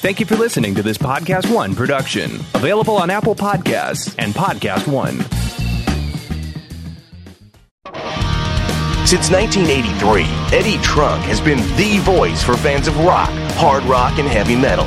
Thank you for listening to this Podcast One production. Available on Apple Podcasts and Podcast One. Since 1983, Eddie Trunk has been the voice for fans of rock, hard rock, and heavy metal.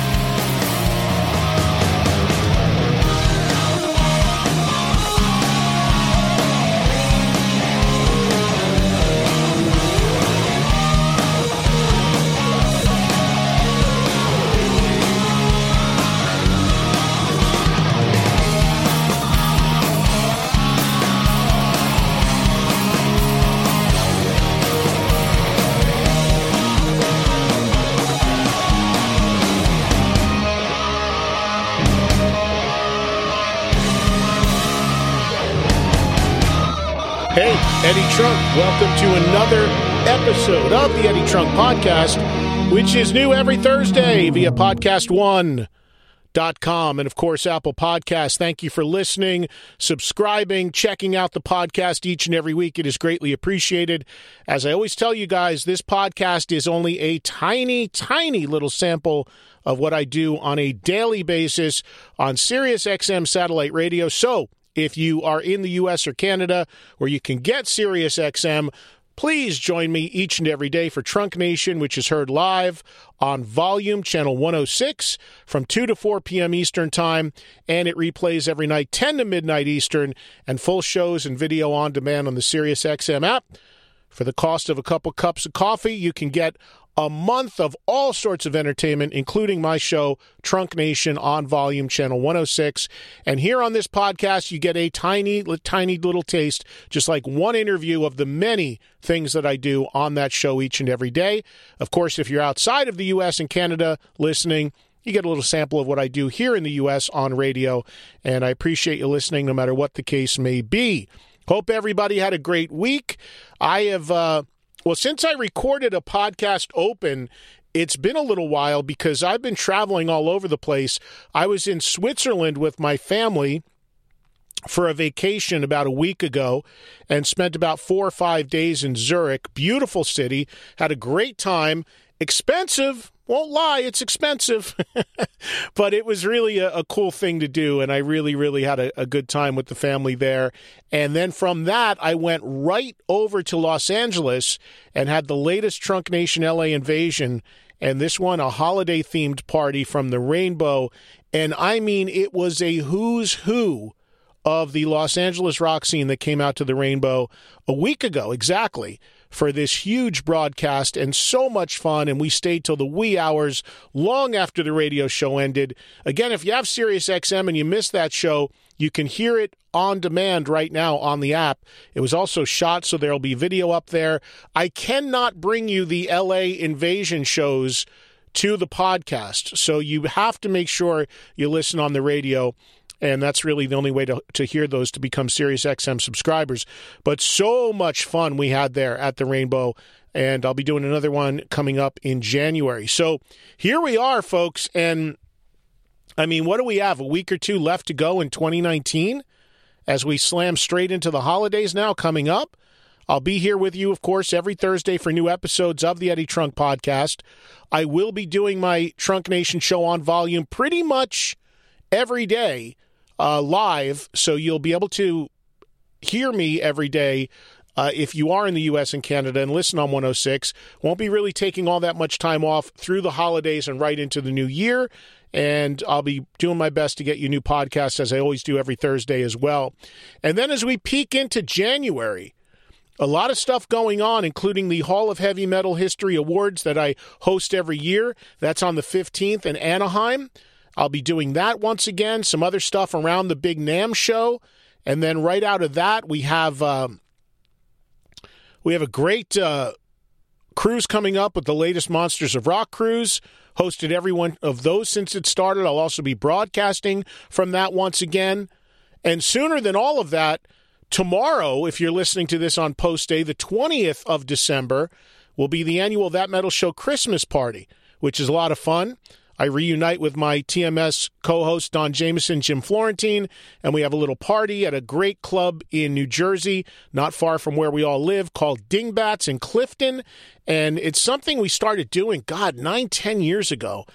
Trunk, welcome to another episode of the Eddie Trunk Podcast, which is new every Thursday via podcast1.com and, of course, Apple Podcasts. Thank you for listening, subscribing, checking out the podcast each and every week. It is greatly appreciated. As I always tell you guys, this podcast is only a tiny, tiny little sample of what I do on a daily basis on Sirius XM satellite radio. So, if you are in the US or Canada where you can get Sirius XM, please join me each and every day for Trunk Nation, which is heard live on Volume Channel 106 from 2 to 4 p.m. Eastern Time, and it replays every night 10 to midnight Eastern, and full shows and video on demand on the Sirius XM app. For the cost of a couple cups of coffee, you can get a month of all sorts of entertainment, including my show, Trunk Nation, on Volume Channel 106. And here on this podcast, you get a tiny, tiny little taste, just like one interview of the many things that I do on that show each and every day. Of course, if you're outside of the U.S. and Canada listening, you get a little sample of what I do here in the U.S. on radio. And I appreciate you listening, no matter what the case may be. Hope everybody had a great week. I have. Uh, well, since I recorded a podcast open, it's been a little while because I've been traveling all over the place. I was in Switzerland with my family for a vacation about a week ago and spent about four or five days in Zurich. Beautiful city. Had a great time. Expensive. Won't lie, it's expensive. but it was really a, a, cool thing to do. And I really, really had a, a good time with the family there. And then from that, I went right over to Los Angeles and had the latest Trunk Nation LA invasion. And this one, a holiday themed party from the Rainbow. And I mean, it was a who's who of the Los Angeles rock scene that came out to the Rainbow a week ago, exactly for this huge broadcast and so much fun. And we stayed till the wee hours long after the radio show ended. Again, if you have Sirius XM and you missed that show, you can hear it on demand right now on the app. It was also shot, so there'll be video up there. I cannot bring you the LA invasion shows to the podcast, so you have to make sure you listen on the radio and that's really the only way to, to hear those to become Sirius XM subscribers. But so much fun we had there at the Rainbow, and I'll be doing another one coming up in January. So here we are, folks, and I mean, what do we have? A week or two left to go in 2019 as we slam straight into the holidays now coming up. I'll be here with you, of course, every Thursday for new episodes of the Eddie Trunk podcast. I will be doing my Trunk Nation show on volume pretty much every day uh, live, so you'll be able to hear me every day. Uh, if you are in the U.S. and Canada and listen on 106, won't be really taking all that much time off through the holidays and right into the new year. And I'll be doing my best to get you new podcasts as I always do every Thursday as well. And then as we peek into January, a lot of stuff going on, including the Hall of Heavy Metal History Awards that I host every year. That's on the 15th in Anaheim. I'll be doing that once again. Some other stuff around the big NAMM show. And then right out of that, we have. Um, we have a great uh, cruise coming up with the latest Monsters of Rock cruise. Hosted every one of those since it started. I'll also be broadcasting from that once again. And sooner than all of that, tomorrow, if you're listening to this on post day, the 20th of December, will be the annual That Metal Show Christmas party, which is a lot of fun. I reunite with my TMS co host, Don Jamieson, Jim Florentine, and we have a little party at a great club in New Jersey, not far from where we all live, called Dingbats in Clifton. And it's something we started doing, God, nine, ten years ago.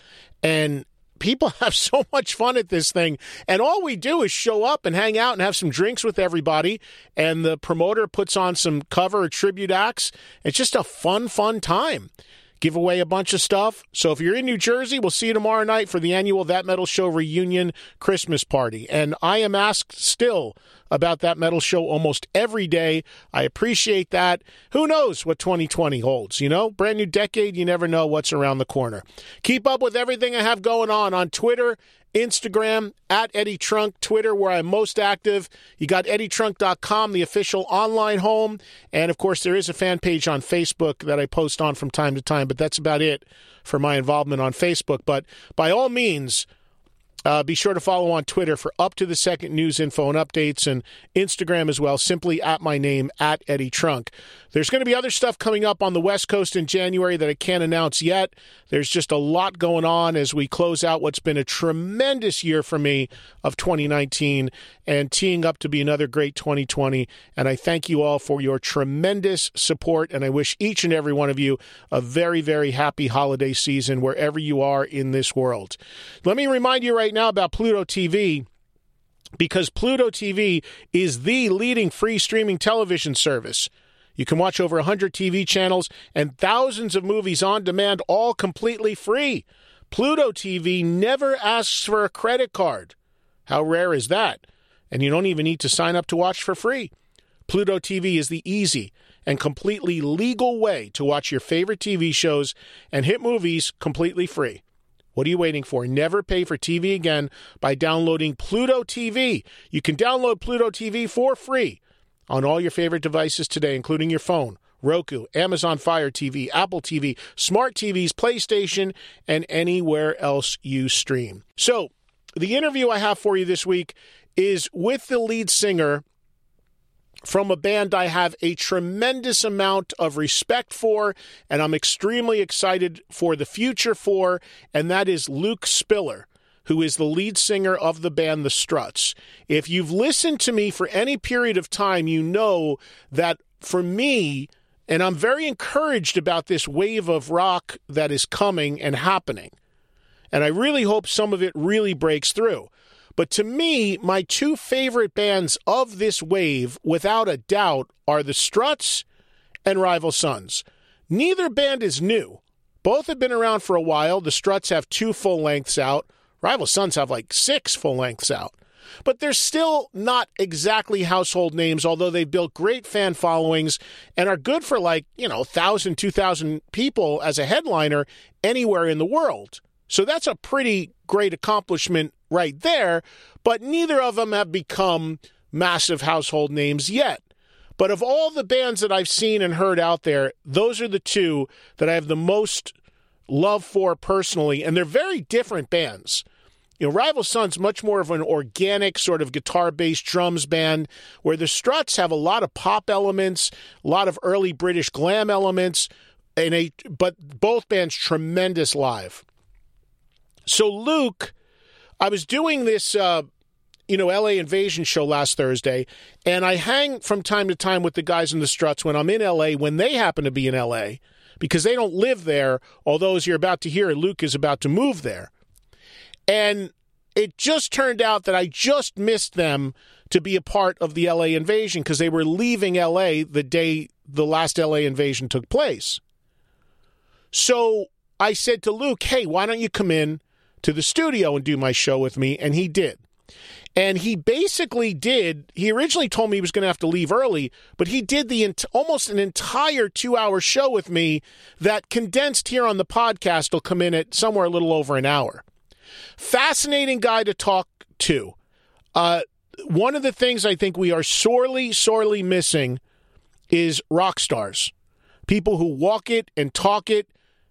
And people have so much fun at this thing. And all we do is show up and hang out and have some drinks with everybody. And the promoter puts on some cover or tribute acts. It's just a fun, fun time give away a bunch of stuff. So if you're in New Jersey, we'll see you tomorrow night for the annual That Metal Show reunion Christmas party. And I am asked still about that metal show almost every day. I appreciate that. Who knows what 2020 holds? You know, brand new decade, you never know what's around the corner. Keep up with everything I have going on on Twitter Instagram at Eddie Trunk, Twitter, where I'm most active. You got EddieTrunk.com, the official online home. And of course, there is a fan page on Facebook that I post on from time to time, but that's about it for my involvement on Facebook. But by all means, uh, be sure to follow on Twitter for up to the second news info and updates, and Instagram as well, simply at my name, at Eddie Trunk. There's going to be other stuff coming up on the West Coast in January that I can't announce yet. There's just a lot going on as we close out what's been a tremendous year for me of 2019 and teeing up to be another great 2020. And I thank you all for your tremendous support, and I wish each and every one of you a very, very happy holiday season wherever you are in this world. Let me remind you right now about Pluto TV because Pluto TV is the leading free streaming television service. You can watch over 100 TV channels and thousands of movies on demand, all completely free. Pluto TV never asks for a credit card. How rare is that? And you don't even need to sign up to watch for free. Pluto TV is the easy and completely legal way to watch your favorite TV shows and hit movies completely free. What are you waiting for? Never pay for TV again by downloading Pluto TV. You can download Pluto TV for free on all your favorite devices today, including your phone, Roku, Amazon Fire TV, Apple TV, smart TVs, PlayStation, and anywhere else you stream. So, the interview I have for you this week is with the lead singer from a band I have a tremendous amount of respect for, and I'm extremely excited for the future for, and that is Luke Spiller, who is the lead singer of the band The Struts. If you've listened to me for any period of time, you know that for me, and I'm very encouraged about this wave of rock that is coming and happening. And I really hope some of it really breaks through. But to me, my two favorite bands of this wave, without a doubt, are the Struts and Rival Sons. Neither band is new. Both have been around for a while. The Struts have two full lengths out. Rival Sons have like six full lengths out. But they're still not exactly household names, although they've built great fan followings and are good for like, you know, 1,000, 2,000 people as a headliner anywhere in the world. So that's a pretty great accomplishment right there, but neither of them have become massive household names yet. But of all the bands that I've seen and heard out there, those are the two that I have the most love for personally, and they're very different bands. You know, Rival Sons much more of an organic sort of guitar-based drums band, where the Struts have a lot of pop elements, a lot of early British glam elements, and a but both bands tremendous live. So Luke I was doing this, uh, you know, LA Invasion show last Thursday, and I hang from time to time with the guys in the struts when I'm in LA, when they happen to be in LA, because they don't live there, although, as you're about to hear, Luke is about to move there. And it just turned out that I just missed them to be a part of the LA invasion because they were leaving LA the day the last LA invasion took place. So I said to Luke, hey, why don't you come in to the studio and do my show with me, and he did. And he basically did, he originally told me he was going to have to leave early, but he did the almost an entire two hour show with me that condensed here on the podcast will come in at somewhere a little over an hour. Fascinating guy to talk to. Uh, one of the things I think we are sorely, sorely missing is rock stars. People who walk it and talk it,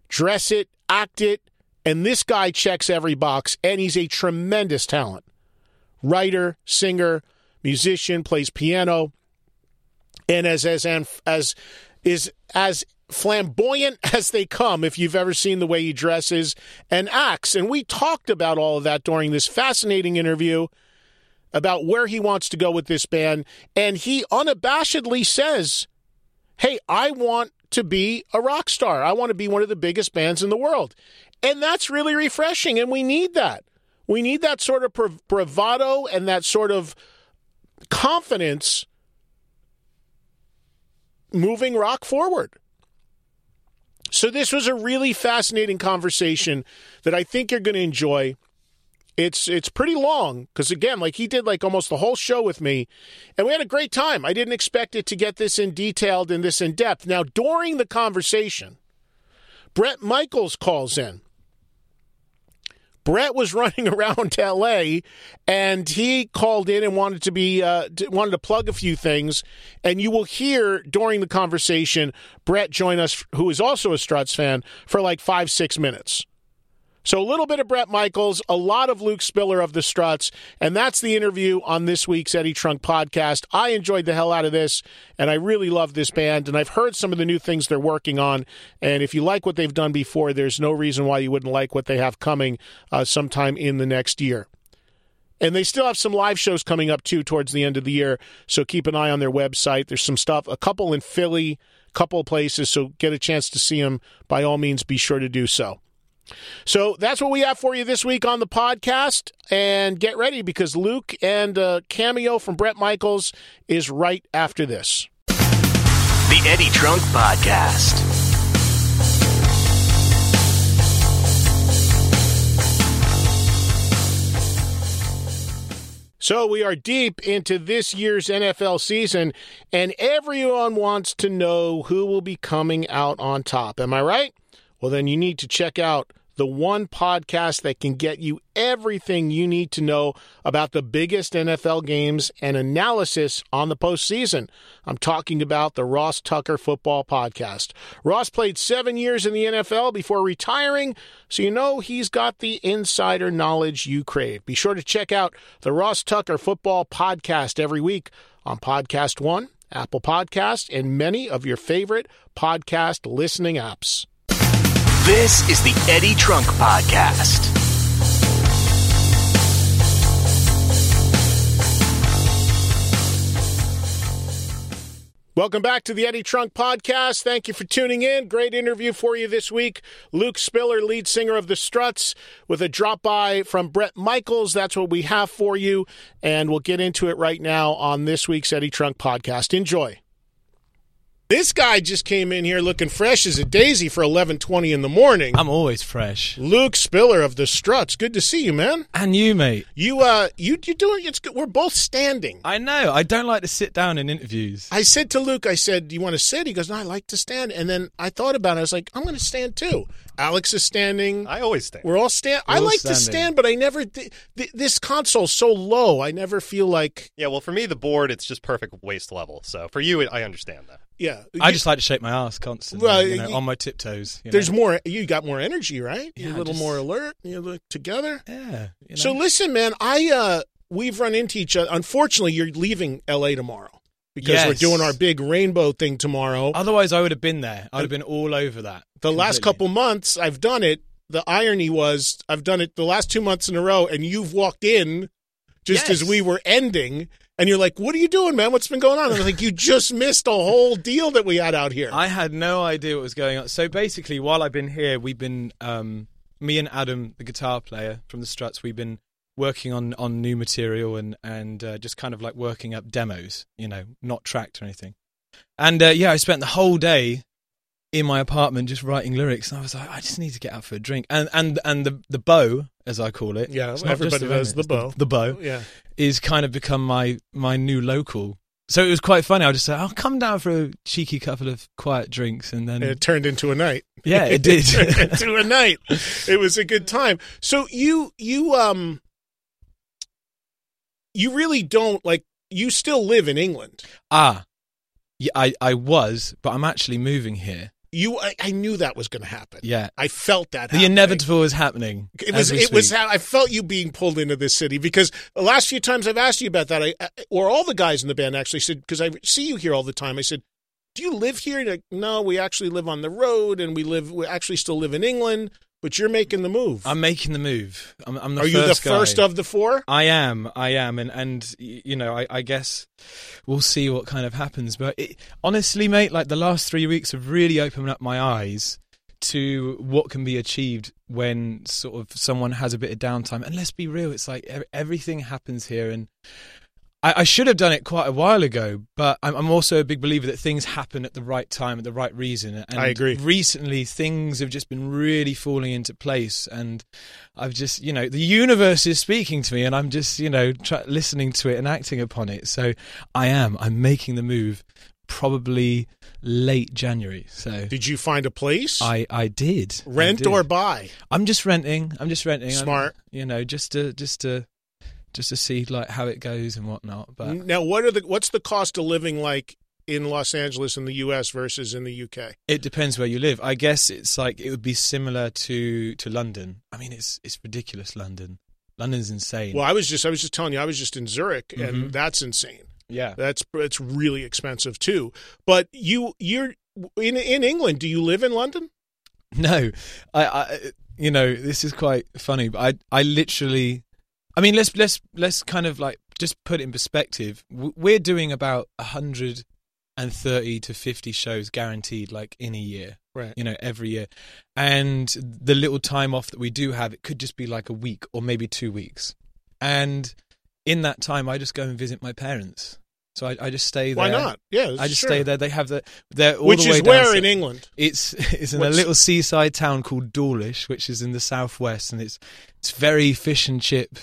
dress it, act it, and this guy checks every box, and he's a tremendous talent writer, singer, musician, plays piano, and as as as is as flamboyant as they come if you've ever seen the way he dresses and acts. And we talked about all of that during this fascinating interview about where he wants to go with this band. And he unabashedly says, Hey, I want to be a rock star. I want to be one of the biggest bands in the world. And that's really refreshing. And we need that. We need that sort of bravado and that sort of confidence moving rock forward. So, this was a really fascinating conversation that I think you're going to enjoy. It's it's pretty long because again, like he did like almost the whole show with me, and we had a great time. I didn't expect it to get this in detailed and this in depth. Now, during the conversation, Bret Michaels calls in Bret was running around L.A. and he called in and wanted to be uh, wanted to plug a few things. And you will hear during the conversation Bret join us, who is also a Struts fan, for like five six minutes. So a little bit of Bret Michaels, a lot of Luke Spiller of the Struts, and that's the interview on this week's Eddie Trunk podcast. I enjoyed the hell out of this, and I really love this band, and I've heard some of the new things they're working on. And if you like what they've done before, there's no reason why you wouldn't like what they have coming uh, sometime in the next year. And they still have some live shows coming up too towards the end of the year, so keep an eye on their website. There's some stuff, a couple in Philly, couple places, so get a chance to see them. By all means, be sure to do so. So that's what we have for you this week on the podcast. And get ready because Luke and a cameo from Bret Michaels is right after this. The Eddie Trunk Podcast. So we are deep into this year's NFL season, and everyone wants to know who will be coming out on top. Am I right? Well, then you need to check out the one podcast that can get you everything you need to know about the biggest NFL games and analysis on the postseason. I'm talking about the Ross Tucker Football Podcast. Ross played seven years in the NFL before retiring, so you know he's got the insider knowledge you crave. Be sure to check out the Ross Tucker Football Podcast every week on Podcast One, Apple Podcast, and many of your favorite podcast listening apps. This is the Eddie Trunk Podcast. Welcome back to the Eddie Trunk Podcast. Thank you for tuning in. Great interview for you this week. Luke Spiller, lead singer of the Struts, with a drop by from Bret Michaels. That's what we have for you, and we'll get into it right now on this week's Eddie Trunk Podcast. Enjoy. This guy just came in here looking fresh as a daisy for eleven twenty in the morning. I'm always fresh. Luke Spiller of the Struts. Good to see you, man. And you, mate. You uh you you doing it's good. We're both standing. I know. I don't like to sit down in interviews. I said to Luke, I said, Do you want to sit? He goes, No, I like to stand. And then I thought about it. I was like, I'm gonna stand too. Alex is standing. I always stand. We're all stand. I like standing. to stand, but I never. Th- th- this console's so low. I never feel like. Yeah, well, for me, the board it's just perfect waist level. So for you, I understand that. Yeah, I just like to shake my ass constantly, well, you know, you, on my tiptoes. there's know. more. You got more energy, right? Yeah, You're a little just, more alert. You look together. Yeah. You know. So listen, man. I uh, we've run into each other. Unfortunately, you're leaving L.A. tomorrow because yes. we're doing our big rainbow thing tomorrow. Otherwise, I would have been there. I would have been all over that. The completely. last couple months, I've done it. The irony was, I've done it the last two months in a row, and you've walked in just yes. as we were ending. And you're like, what are you doing, man? What's been going on? And I'm like, you just missed a whole deal that we had out here. I had no idea what was going on. So basically, while I've been here, we've been, um, me and Adam, the guitar player from the Struts, we've been working on, on new material and, and uh, just kind of like working up demos, you know, not tracked or anything. And uh, yeah, I spent the whole day in my apartment just writing lyrics, and I was like, I just need to get out for a drink. And and and the the bow, as I call it, Yeah, just everybody does the bow. The, bow Yeah. is kind of become my my new local. So it was quite funny. I just said, I'll come down for a cheeky couple of quiet drinks, and then it turned into a night. yeah, it did. turned into a night. It was a good time. So you you um you really don't like you still live in England. ah, yeah, I I was, but I'm actually moving here. You I, I knew that was going to happen. Yeah, I felt that the happening. inevitable is happening. It was. It was. speak. how I felt you being pulled into this city because the last few times I've asked you about that, I, I or all the guys in the band actually said because I see you here all the time. I said, "Do you live here?" Like, no, we actually live on the road, and we live. We actually still live in England, but you're making the move. I'm making the move. I'm, I'm the Are you the first guy. first of the four? I am, I am, and and you know, I, I guess we'll see what kind of happens. But it, honestly, mate, like the last three weeks have really opened up my eyes to what can be achieved when sort of someone has a bit of downtime. And let's be real, it's like everything happens here, and I, I should have done it quite a while ago. But I'm, I'm also a big believer that things happen at the right time, at the right reason. And I agree. Recently, things have just been really falling into place, and I've just, you know, the universe is speaking to me, and I'm just, you know, try, listening to it and acting upon it. So I am. I'm making the move, probably late January. So Did you find a place? I, I did I Rent did. or buy? I'm just renting. I'm just renting. I'm- Smart. you know, just to just to just to see like how it goes and whatnot. But now, what are the what's the cost of living like in Los Angeles in the U.S. versus in the U.K.? It depends where you live. I guess it's like it would be similar to to London. I mean, it's it's ridiculous. London, London's insane. Well, I was just I was just telling you I was just in Zurich, and Mhm. that's insane. yeah, That's it's really expensive too. But you you're in in England. Do you live in London? no, I, I you know this is quite funny, but I I literally, I mean let's let's let's kind of like just put it in perspective. We're doing about a hundred and thirty to fifty shows guaranteed, like in a year. Right. you know, every year. And the little time off that we do have, it could just be like a week or maybe two weeks. And in that time, I just go and visit my parents. So I, I just stay there. Why not? Yeah, I just sure. stay there. They have the they're all Which the way is down where in England? It's it's in What's- a little seaside town called Dawlish, which is in the southwest, and it's it's very fish and chip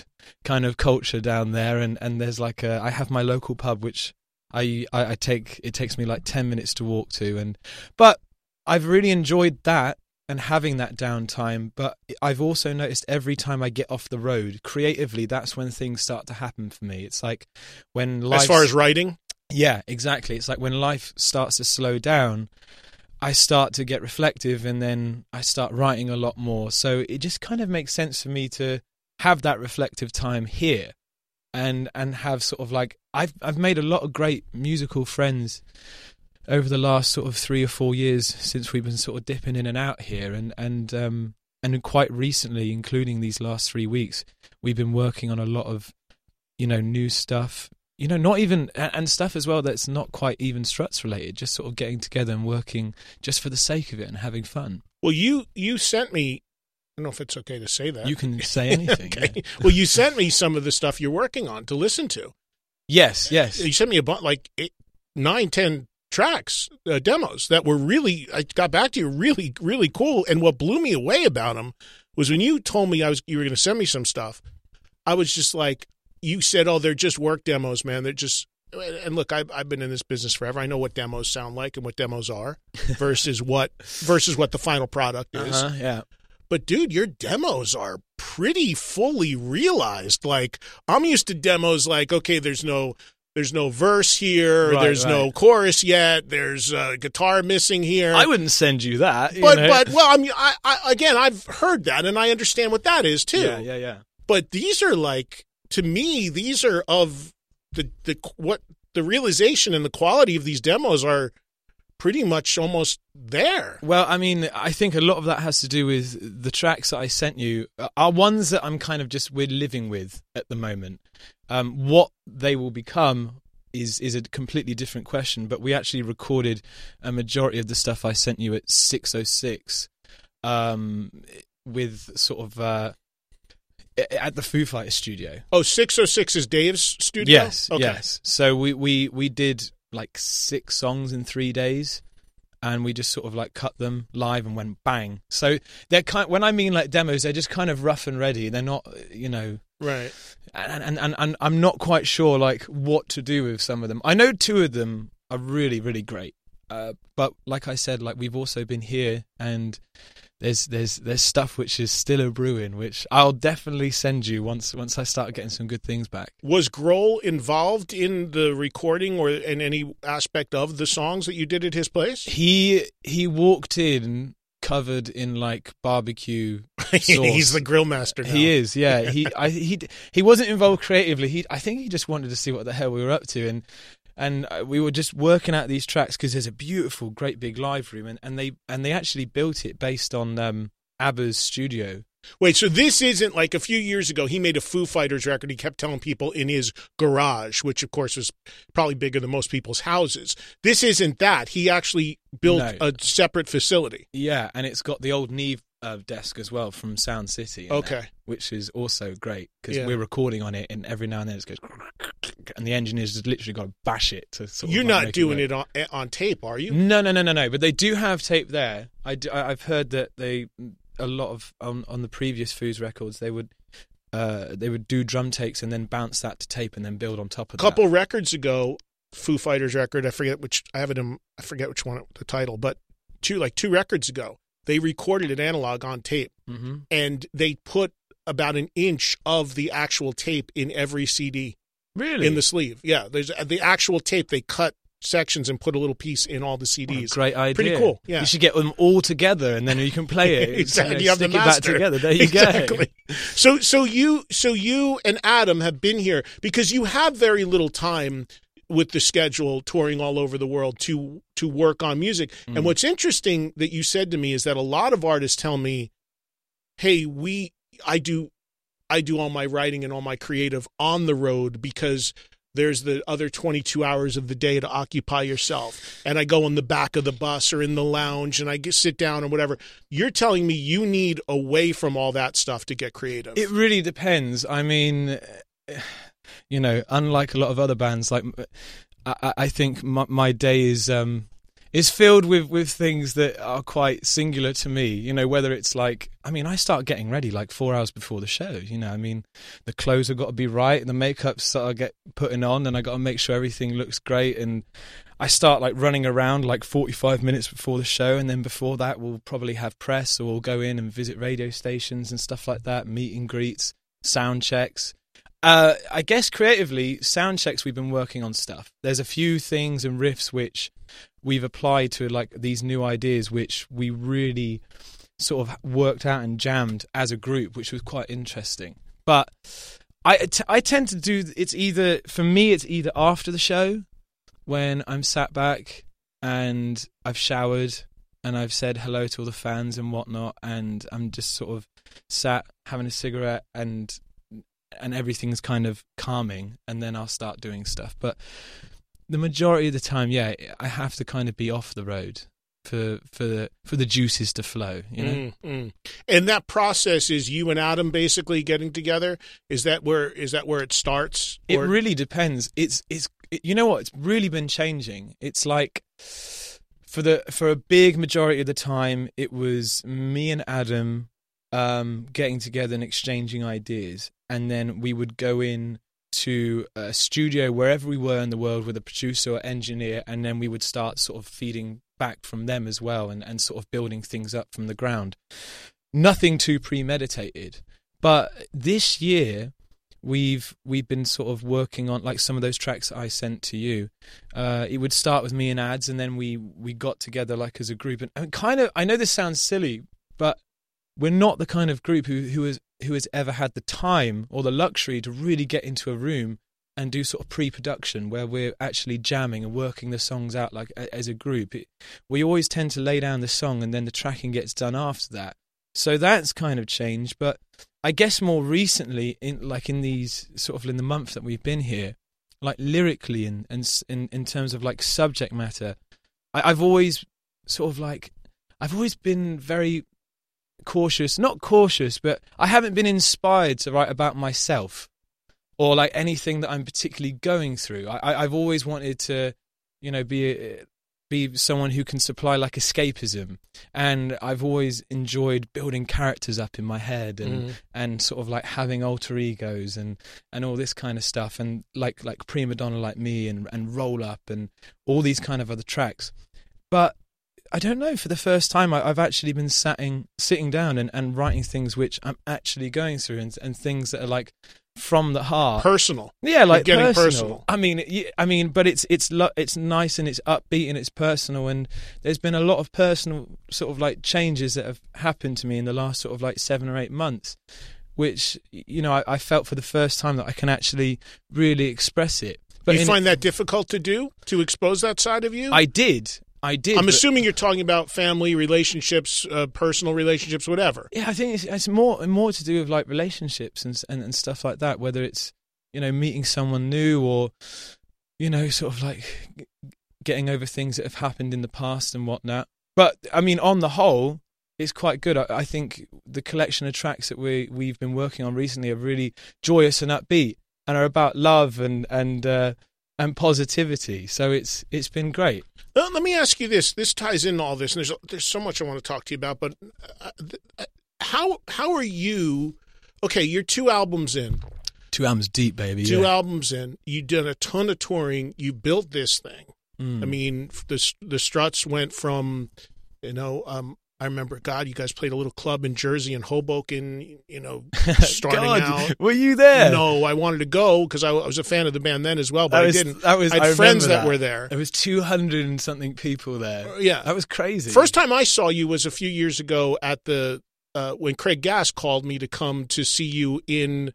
kind of culture down there. And, and there's like a I have my local pub, which I, I I take it takes me like ten minutes to walk to, and but I've really enjoyed that and having that downtime. But I've also noticed every time I get off the road creatively, that's when things start to happen for me. It's like when life As far as writing, yeah, exactly. It's like when life starts to slow down, I start to get reflective and then I start writing a lot more. So it just kind of makes sense for me to have that reflective time here and and have sort of like I've I've made a lot of great musical friends over the last sort of 3 or 4 years since we've been sort of dipping in and out here and and um and quite recently including these last 3 weeks we've been working on a lot of you know new stuff you know not even and and stuff as well that's not quite even struts related just sort of getting together and working just for the sake of it and having fun well, you you sent me. I don't know if it's okay to say that. you can say anything okay. yeah. Well, you sent me some of the stuff you're working on to listen to. yes yes You sent me a bunch, like eight, nine, ten tracks, uh, demos that were really. I got back to you, really, really cool. And what blew me away about them was when you told me I was you were going to send me some stuff. I was just like, you said, "Oh, they're just work demos, man. They're just." And look, I've I've been in this business forever. I know what demos sound like and what demos are versus what versus what the final product is. uh-huh, yeah But dude, your demos are pretty fully realized. Like I'm used to demos like okay, there's no there's no verse here, Right, there's no chorus yet, there's a guitar missing here. I wouldn't send you that you but know. but well, I mean, I, I again, I've heard that and I understand what that is too. yeah yeah yeah But these are like to me, these are of the the what the realization and the quality of these demos are pretty much almost there. Well, I mean, I think a lot of that has to do with the tracks that I sent you uh, are ones that I'm kind of just we're living with at the moment. Um, what they will become is is a completely different question. But we actually recorded a majority of the stuff I sent you at 606, um, with sort of uh, at the Foo Fighters studio. Oh, 606 is Dave's studio? Yes, Okay. yes. So we, we we did like six songs in three days, and we just sort of like cut them live and went bang. So they're kind. When I mean like demos, they're just kind of rough and ready. They're not, you know. Right. And and, and, and I'm not quite sure like what to do with some of them. I know two of them are really really great. Uh, but like I said, like we've also been here and there's there's there's stuff which is still a brewing, which I'll definitely send you once once I start getting some good things back. Was Grohl involved in the recording or in any aspect of the songs that you did at his place? He he walked in covered in like barbecue sauce. He's the grill master. Now. He is, yeah. He I he he wasn't involved creatively. He I think he just wanted to see what the hell we were up to and and uh, we were just working out these tracks because there's a beautiful, great big live room, and, and they and they actually built it based on um, ABBA's studio. Wait, so this isn't like a few years ago he made a Foo Fighters record. He kept telling people in his garage, which of course was probably bigger than most people's houses. This isn't that. He actually built No. a separate facility. Yeah, and it's got the old Neve uh, desk as well from Sound City. in there, Okay. which is also great because Yeah. we're recording on it, and every now and then it goes, and the engineers just literally got to bash it to sort of. You're like, not doing work. it on, on tape, are you? No, no, no, no, no. But they do have tape there. I do, I, have heard that they a lot of on on the previous Foos records they would uh they would do drum takes and then bounce that to tape and then build on top of A couple that. records ago, Foo Fighters record. I forget which. I have it in. I forget which one the title, but two like two records ago, they recorded it analog on tape, Mm-hmm. and they put about an inch of the actual tape in every CD Really, in the sleeve. Yeah, there's uh, the actual tape. They cut sections and put a little piece in all the CDs. great idea. Pretty cool. Yeah. you should get them all together and then you can play it. exactly. You, know, You have the it back together. There you exactly. go. So so you so you and Adam have been here because you have very little time with the schedule touring all over the world to to work on music. Mm. And what's interesting that you said to me is that a lot of artists tell me, "Hey, we I do I do all my writing and all my creative on the road because there's the other 22 hours of the day to occupy yourself and i go in the back of the bus or in the lounge and i get, sit down or whatever you're telling me you need away from all that stuff to get creative It really depends. I mean, you know, unlike a lot of other bands, like I, I- think my, my day is um is filled with with things that are quite singular to me. You know, whether it's like, I mean, I start getting ready like four hours before the show. You know, I mean, the clothes have got to be right, the makeup's sort of get putting on, and I got to make sure everything looks great and. I start like running around like 45 minutes before the show, and then before that, we'll probably have press or we'll go in and visit radio stations and stuff like that, meet and greets, sound checks. Uh, I guess creatively, sound checks, we've been working on stuff. There's a few things and riffs which we've applied to like these new ideas, which we really sort of worked out and jammed as a group, which was quite interesting. But I, t- I tend to do it's either for me it's either after the show when I'm sat back and I've showered and I've said hello to all the fans and whatnot, and I'm just sort of sat having a cigarette and and everything's kind of calming, and then I'll start doing stuff. But the majority of the time, yeah, I have to kind of be off the road for for the for the juices to flow. You know. Mm, mm. and that process is you and adam basically getting together is that where is that where it starts It Or- really depends. It's it's it, you know what? It's really been changing. It's like for the for a big majority of the time, it was me and Adam um, getting together and exchanging ideas, and then we would go in to a studio wherever we were in the world with a producer or engineer, and then we would start sort of feeding back from them as well, and and sort of building things up from the ground. Nothing too premeditated, but this year we've we've been sort of working on like some of those tracks I sent to you. Uh, it would start with me and ads, and then we we got together like as a group, and, and kind of I know this sounds silly, but we're not the kind of group who who has who has ever had the time or the luxury to really get into a room and do sort of pre-production where we're actually jamming and working the songs out like as a group. It, we always tend to lay down the song and then the tracking gets done after that. So that's kind of changed, but I guess more recently, in like in these sort of in the month that we've been here, like lyrically and and in in terms of like subject matter, I, I've always sort of like I've always been very cautious, not cautious, but I haven't been inspired to write about myself or like anything that I'm particularly going through. I, I've always wanted to, you know, be be someone who can supply like escapism and i've always enjoyed building characters up in my head and Mhm. and sort of like having alter egos and and all this kind of stuff and like like prima donna like me and and roll up and all these kind of other tracks but I don't know. For the first time, I, I've actually been sitting, sitting down and, and writing things which I'm actually going through, and, and things that are like from the heart. Personal. Yeah, like getting personal. personal. I mean, I mean, but it's it's lo- it's nice and it's upbeat and it's personal. And there's been a lot of personal sort of like changes that have happened to me in the last sort of like seven or eight months, which you know I, I felt for the first time that I can actually really express it. But you in- find that difficult to do to expose that side of you? I did, I did. I'm but- assuming you're talking about family relationships, uh, personal relationships, whatever. Yeah, I think it's, it's more more to do with like relationships and, and and stuff like that. Whether it's you know meeting someone new or you know sort of like getting over things that have happened in the past and whatnot. But I mean, on the whole, it's quite good. I, I think the collection of tracks that we we've been working on recently are really joyous and upbeat and are about love and and uh, and positivity. So it's it's been great. Uh, let me ask you this. This ties in all this, and there's there's so much I want to talk to you about. But uh, uh, how how are you? Okay, you're two albums in. Two albums deep, baby. Two yeah. albums in. You've done a ton of touring. You built this thing. Mm. I mean, the the Struts went from, you know, um, I remember, God, you guys played a little club in Jersey and Hoboken. You know, starting God, out. were you there? No, I wanted to go because I, I was a fan of the band then as well, but That I didn't. that was- I had I friends that, that. were there. There was two hundred and something people there. Yeah. that was crazy. First time I saw you was a few years ago at the uh, when Craig Gass called me to come to see you in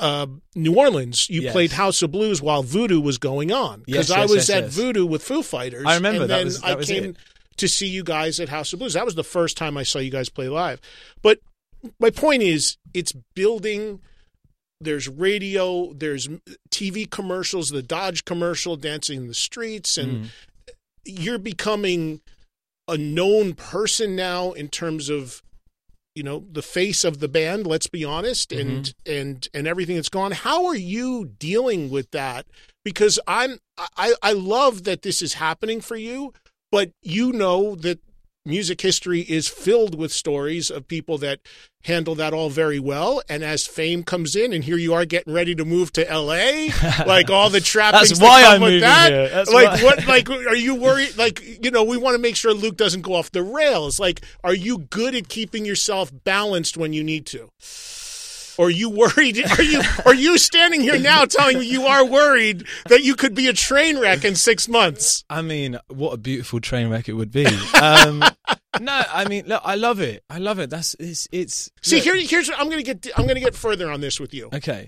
uh, New Orleans. You Yes. played House of Blues while Voodoo was going on because Yes, I yes, was yes, at. Voodoo with Foo Fighters. I remember, and that then was- that I was came it. To see you guys at House of Blues. That was the first time I saw you guys play live. But my point is, it's building. There's radio, there's TV commercials, the Dodge commercial, dancing in the streets, and Mm. you're becoming a known person now in terms of you know the face of the band let's be honest and and and everything that's gone how are you dealing with that because i'm i i love that this is happening for you but you know that music history is filled with stories of people that handle that all very well. And as fame comes in and here you are getting ready to move to LA like all the trappings That's that why come I'm with that. like why- what like are you worried? Like you know we want to make sure Luke doesn't go off the rails. Like are you good at keeping yourself balanced when you need to or are you worried are you are you standing here now telling me you are worried that you could be a train wreck in 6 months I mean, what a beautiful train wreck it would be. Um, no, I mean, look, I love it. I love it. That's it's it's. see look- here here's what I'm to get I'm going to get further on this with you Okay.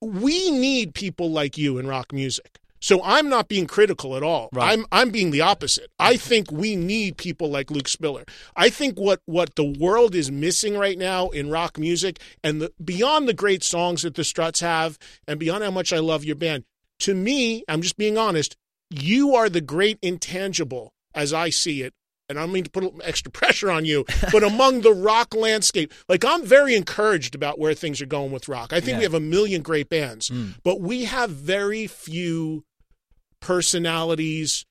we need people like you in rock music. So I'm not being critical at all. Right. I'm I'm being the opposite. I think we need people like Luke Spiller. I think what what the world is missing right now in rock music and the, beyond the great songs that the Struts have and beyond how much I love your band, to me, I'm just being honest, you are the great intangible as I see it. And I don't mean to put extra pressure on you, but among the rock landscape, like I'm very encouraged about where things are going with rock. I think we have a million great bands, Mm. but we have very few personalities,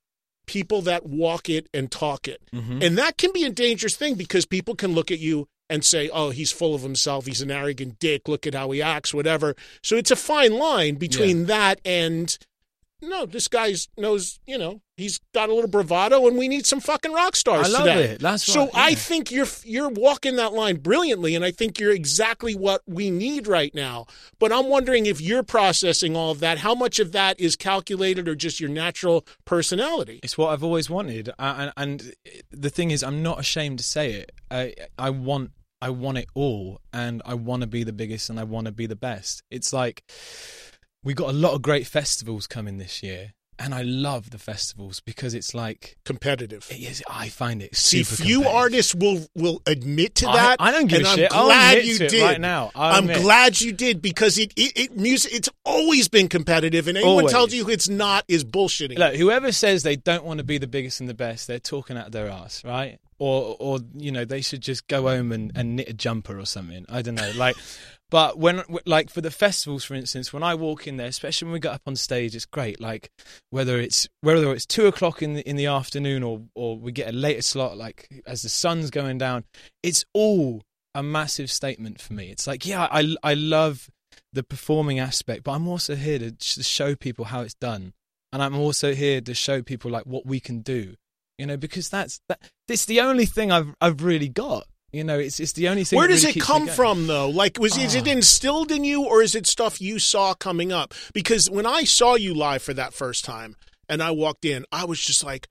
people that walk it and talk it. Mhm. And that can be a dangerous thing because people can look at you and say, oh, he's full of himself. He's an arrogant dick. Look at how he acts, whatever. So it's a fine line between that and, no, this guy knows, you know, he's got a little bravado and we need some fucking rock stars I love today. it. That's so right, I think you're you're walking that line brilliantly, and I think you're exactly what we need right now. But I'm wondering if you're processing all of that. How much of that is calculated or just your natural personality? It's what I've always wanted, and, and the thing is, I'm not ashamed to say it. I I want I want it all, and I want to be the biggest, and I want to be the best. It's like we got a lot of great festivals coming this year, and I love the festivals because it's like Competitive. it is. I find it See, few artists will will admit to that. I don't give and a I'm shit. Glad admit you did right now. I'm admit. glad you did because it, it, it music. It's always been competitive, and anyone Always. tells you it's not is bullshitting. Look, whoever says they don't want to be the biggest and the best, they're talking out their ass, right? Or, or you know, they should just go home and, and knit a jumper or something. I don't know. Like, But when, like, for the festivals, for instance, when I walk in there, especially when we get up on stage, it's great. Like, whether it's whether it's two o'clock in the in the afternoon or or we get a later slot, like as the sun's going down, it's all a massive statement for me. It's like, yeah, I I love the performing aspect, but I'm also here to, to show people how it's done, and I'm also here to show people like what we can do. You know, because that's that. It's the only thing I've I've really got. You know, it's it's the only thing. Where does really it come from, though? Like, was is it Ah. instilled in you, or is it stuff you saw coming up? Because when I saw you live for that first time, and I walked in, I was just like,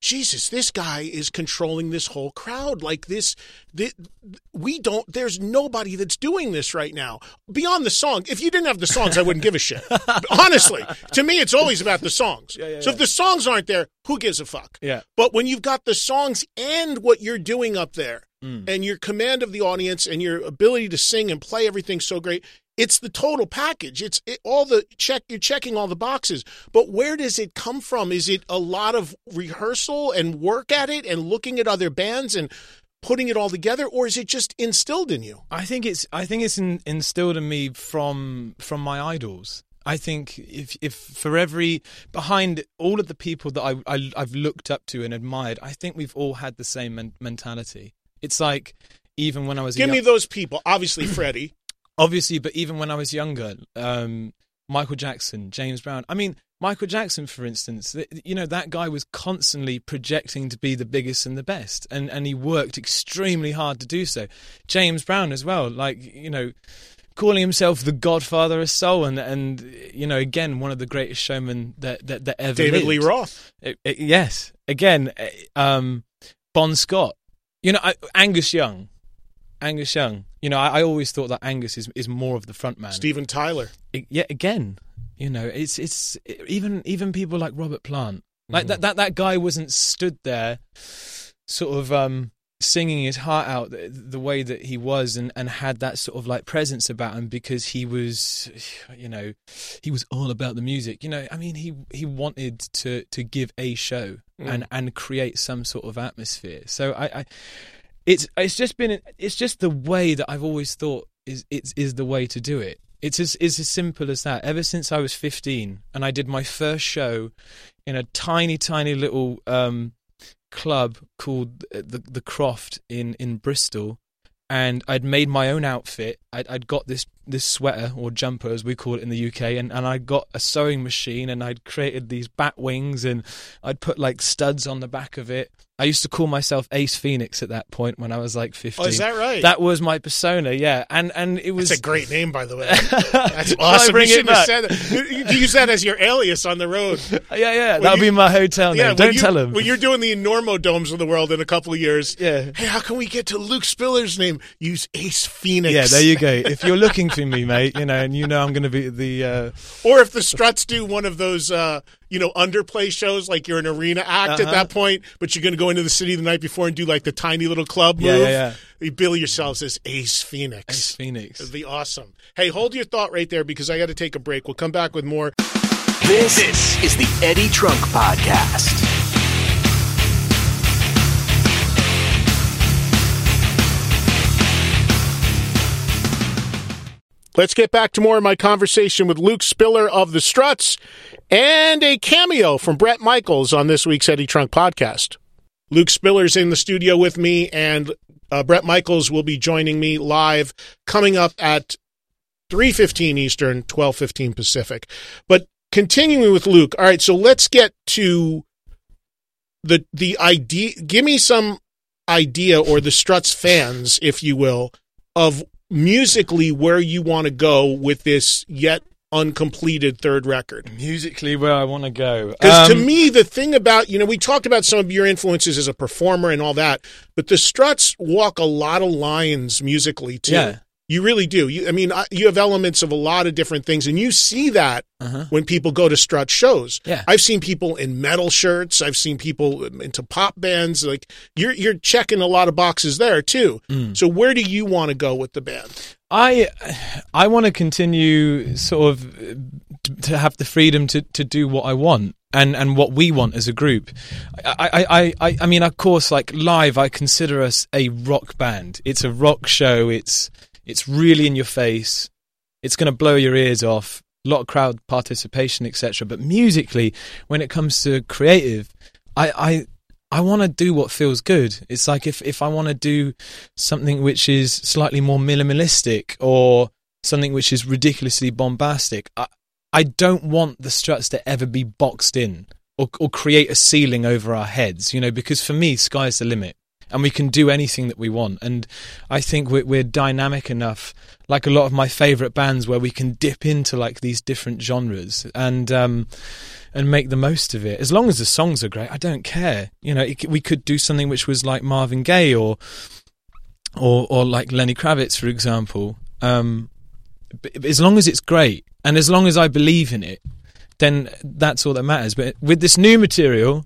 Jesus, this guy is controlling this whole crowd. Like this, thi- we don't. There's nobody that's doing this right now beyond the song. If you didn't have the songs, I wouldn't give a shit. Honestly, to me, it's always about the songs. yeah, so if the songs aren't there, who gives a fuck? Yeah. But when you've got the songs and what you're doing up there, Mm. and your command of the audience and your ability to sing and play everything so great, it's the total package. It's it, all the check. You're checking all the boxes. But where does it come from? Is it a lot of rehearsal and work at it and looking at other bands and putting it all together, or is it just instilled in you? I think it's I think it's in, instilled in me from from my idols. I think if if for every behind all of the people that I, I I've looked up to and admired, I think we've all had the same men- mentality. It's like even when I was Give me those people. Obviously, Freddie. Obviously, but even when I was younger, um, Michael Jackson, James Brown. I mean, Michael Jackson, for instance, you know that guy was constantly projecting to be the biggest and the best, and and he worked extremely hard to do so. James Brown as well, like you know. Calling himself the Godfather of Soul, and and you know again one of the greatest showmen that that, that ever David lived. Lee Roth. Uh, uh, yes. Again, uh, um, Bon Scott. You know, I, Angus Young. Angus Young. You know, I, I always thought that Angus is is more of the front man. Steven Tyler. I- yeah. Again, you know, it's it's even even people like Robert Plant. Like that that that guy wasn't stood there, sort of um singing his heart out the, the way that he was and, and had that sort of like presence about him because he was you know he was all about the music you know i mean he he wanted to to give a show and and create some sort of atmosphere so i i it's it's just been it's just the way that i've always thought is is is the way to do it it's as it's as simple as that ever since i was 15 and i did my first show in a tiny tiny little um club called uh, the the Croft in in Bristol, and I'd made my own outfit. I'd, I'd got this this sweater or jumper as we call it in the UK, and and I got a sewing machine, and I'd created these bat wings, and I'd put like studs on the back of it. I used to call myself Ace Phoenix at that point when I was like fifteen. Oh, is that right? That was my persona, yeah, and and it was That's a great name, by the way. That's awesome. you it shouldn't have said that. Use that as your alias on the road. yeah, yeah. When That'll you- be my hotel name. when Don't you- tell him. When you're doing the Normodomes of the world in a couple of years, Yeah. hey, how can we get to Luke Spiller's name? Use Ace Phoenix. yeah, there you go. If you're looking for me, mate, you know, and you know I'm going to be the uh, Or if the Struts do one of those, uh, you know, underplay shows, like you're an arena act at Uh-huh. that point, but you're going to go into the city the night before and do like the tiny little club Yeah, move. yeah, You bill yourselves as Ace Phoenix. Ace Phoenix. It'd be awesome. Hey, hold your thought right there because I got to take a break. We'll come back with more. This, this is the Eddie Trunk Podcast. Let's get back to more of my conversation with Luke Spiller of the Struts and a cameo from Bret Michaels on this week's Eddie Trunk podcast. Luke Spiller's in the studio with me, and uh, Bret Michaels will be joining me live coming up at 3.15 Eastern, 12.15 Pacific. But continuing with Luke, all right, so let's get to the the idea. Give me some idea, or the Struts fans, if you will, of musically where you want to go with this yet uncompleted third record. musically where I want to go. Because to Um, me, the thing about, you know, we talked about some of your influences as a performer and all that, but the Struts walk a lot of lines musically too. Yeah. You really do. You, I mean, you have elements of a lot of different things, and you see that Uh-huh. when people go to Strut shows. Yeah. I've seen people in metal shirts. I've seen people into pop bands. Like you're you're checking a lot of boxes there too. Mm. So where do you want to go with the band? I I want to continue sort of to have the freedom to, to do what I want and, and what we want as a group. I, I, I, I, I mean, of course, like live, I consider us a rock band. It's a rock show. It's It's really in your face. It's going to blow your ears off. A lot of crowd participation, etc. But musically, when it comes to creative, I I I want to do what feels good. It's like if if I want to do something which is slightly more minimalistic or something which is ridiculously bombastic, I, I don't want the struts to ever be boxed in or, or create a ceiling over our heads, you know, because for me, sky's the limit and we can do anything that we want. And I think we're, we're dynamic enough, like a lot of my favorite bands, where we can dip into like these different genres and um, and make the most of it. As long as the songs are great, I don't care. You know, it, we could do something which was like Marvin Gaye or or or like Lenny Kravitz, for example. Um, as long as it's great and as long as I believe in it, then that's all that matters. But with this new material,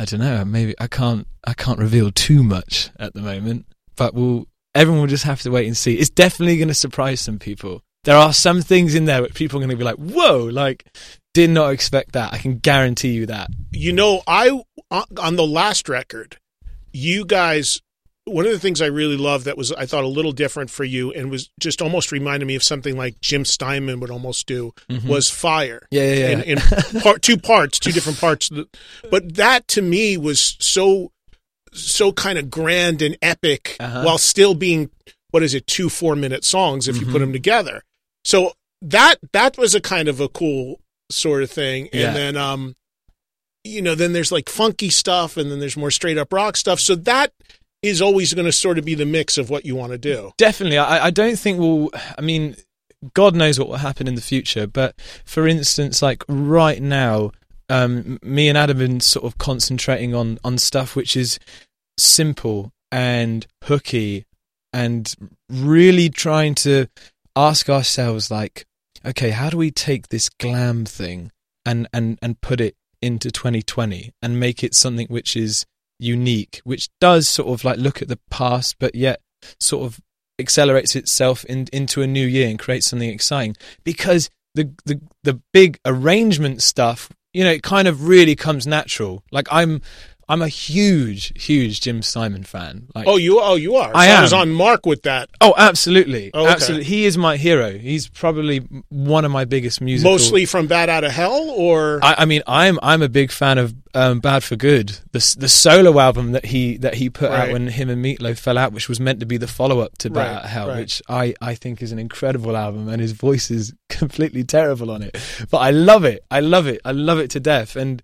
I don't know. Maybe I can't. I can't reveal too much at the moment. But we'll. Everyone will just have to wait and see. It's definitely going to surprise some people. There are some things in there where people are going to be like, "Whoa!" Like, did not expect that. I can guarantee you that. You know, I uh, on the last record, you guys one of the things I really loved that was I thought a little different for you and was just almost reminded me of something like Jim Steinman would almost do Mhm. was Fire. Yeah, yeah, yeah. In, in part, two parts, two different parts. But that to me was so so kind of grand and epic Uh-huh. while still being what is it two four minute songs if you Mm-hmm. put them together. So that that was a kind of a cool sort of thing. And Yeah. then um you know then there's like funky stuff and then there's more straight up rock stuff. So that is always going to sort of be the mix of what you want to do. Definitely. I, I don't think we'll. I mean, God knows what will happen in the future. But for instance, like right now, um, me and Adam have been sort of concentrating on on stuff which is simple and hooky, and really trying to ask ourselves, like, okay, how do we take this glam thing and and and put it into 2020 and make it something which is unique, which does sort of like look at the past, but yet sort of accelerates itself in, into a new year and creates something exciting. Because the, the the big arrangement stuff, you know, it kind of really comes natural. Like I'm I'm a huge, huge Jim Steinman fan. Like Oh, you oh you are. I So I was am. on mark with that. Oh, absolutely, Oh, okay. absolutely. He is my hero. He's probably one of my biggest musical. Mostly from Bat Out of Hell, or I, I mean, I'm I'm a big fan of um, Bad for Good, the the solo album that he that he put Right. out when him and Meatloaf fell out, which was meant to be the follow up to Bad Right, Out of Hell, right. which I I think is an incredible album, and his voice is completely terrible on it, but I love it. I love it. I love it to death, and.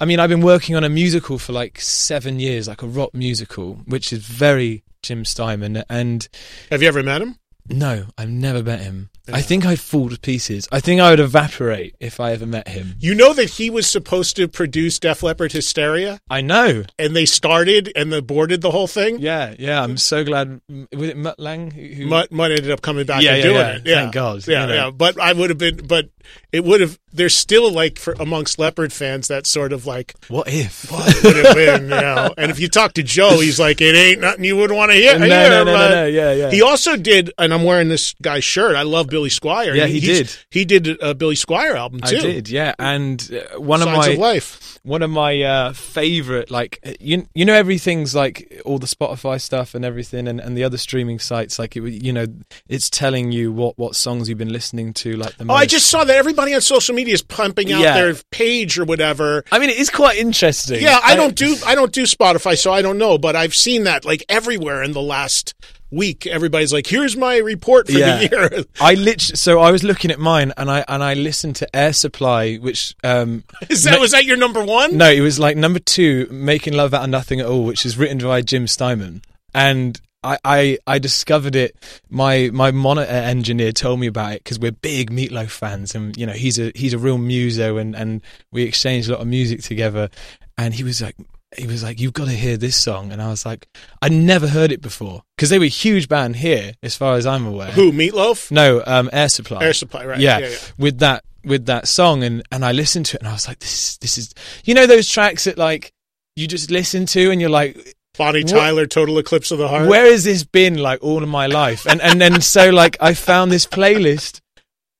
I mean, I've been working on a musical for like seven years, like a rock musical, which is very Jim Steinman. And have you ever met him? no, I've never met him. I think I'd fall to pieces. I think I would evaporate if I ever met him. You know that he was supposed to produce Def Leppard Hysteria, I know. and they started and they boarded the whole thing. Yeah, yeah. I'm so glad. Was it Mutt Lange? Who, who- Mutt, Mutt ended up coming back Yeah, and yeah, doing yeah. it. Yeah, Thank God, Yeah, you know. yeah. But I would have been. But it would have. There's still like for amongst Leppard fans that sort of like What if? what would have been, you know. And if you talk to Joe, he's like, it ain't nothing you would want to hear. No, no, no, no, no, yeah, yeah. He also did, and I'm wearing this guy's shirt. I love Billy Squier. Yeah, he he's- did. He did a Billy Squier album too I did, yeah. And uh, one Signs of my of Life. one of my uh, favorite, like uh, you you know, everything's like all the Spotify stuff and everything, and, and the other streaming sites. Like it, you know, it's telling you what what songs you've been listening to, like the Oh. I just saw that everybody on social media is pumping out Yeah. their page or whatever. I mean, it is quite interesting. Yeah, I don't do I don't do Spotify, so I don't know, but I've seen that like everywhere in the last week. Everybody's like, "Here's my report for Yeah. the year." I literally, so I was looking at mine, and I and I listened to Air Supply, which um, Is that was that your number one? No, it was like number two, Making Love Out of Nothing at All, which is written by Jim Steinman. And I, I, I discovered it. My my monitor engineer told me about it because we're big Meatloaf fans, and you know he's a he's a real muso, and and we exchanged a lot of music together. And he was like, he was like, you've got to hear this song, and I was like, I never heard it before because they were a huge band here, as far as I'm aware. Who Meatloaf? No, um, Air Supply. Air Supply, right? Yeah, yeah, yeah. with that with that song, and and I listened to it, and I was like, this this is, you know, those tracks that like you just listen to, and you're like, Bonnie What- Tyler, Total Eclipse of the Heart. where has this been like all of my life? And and then so like I found this playlist,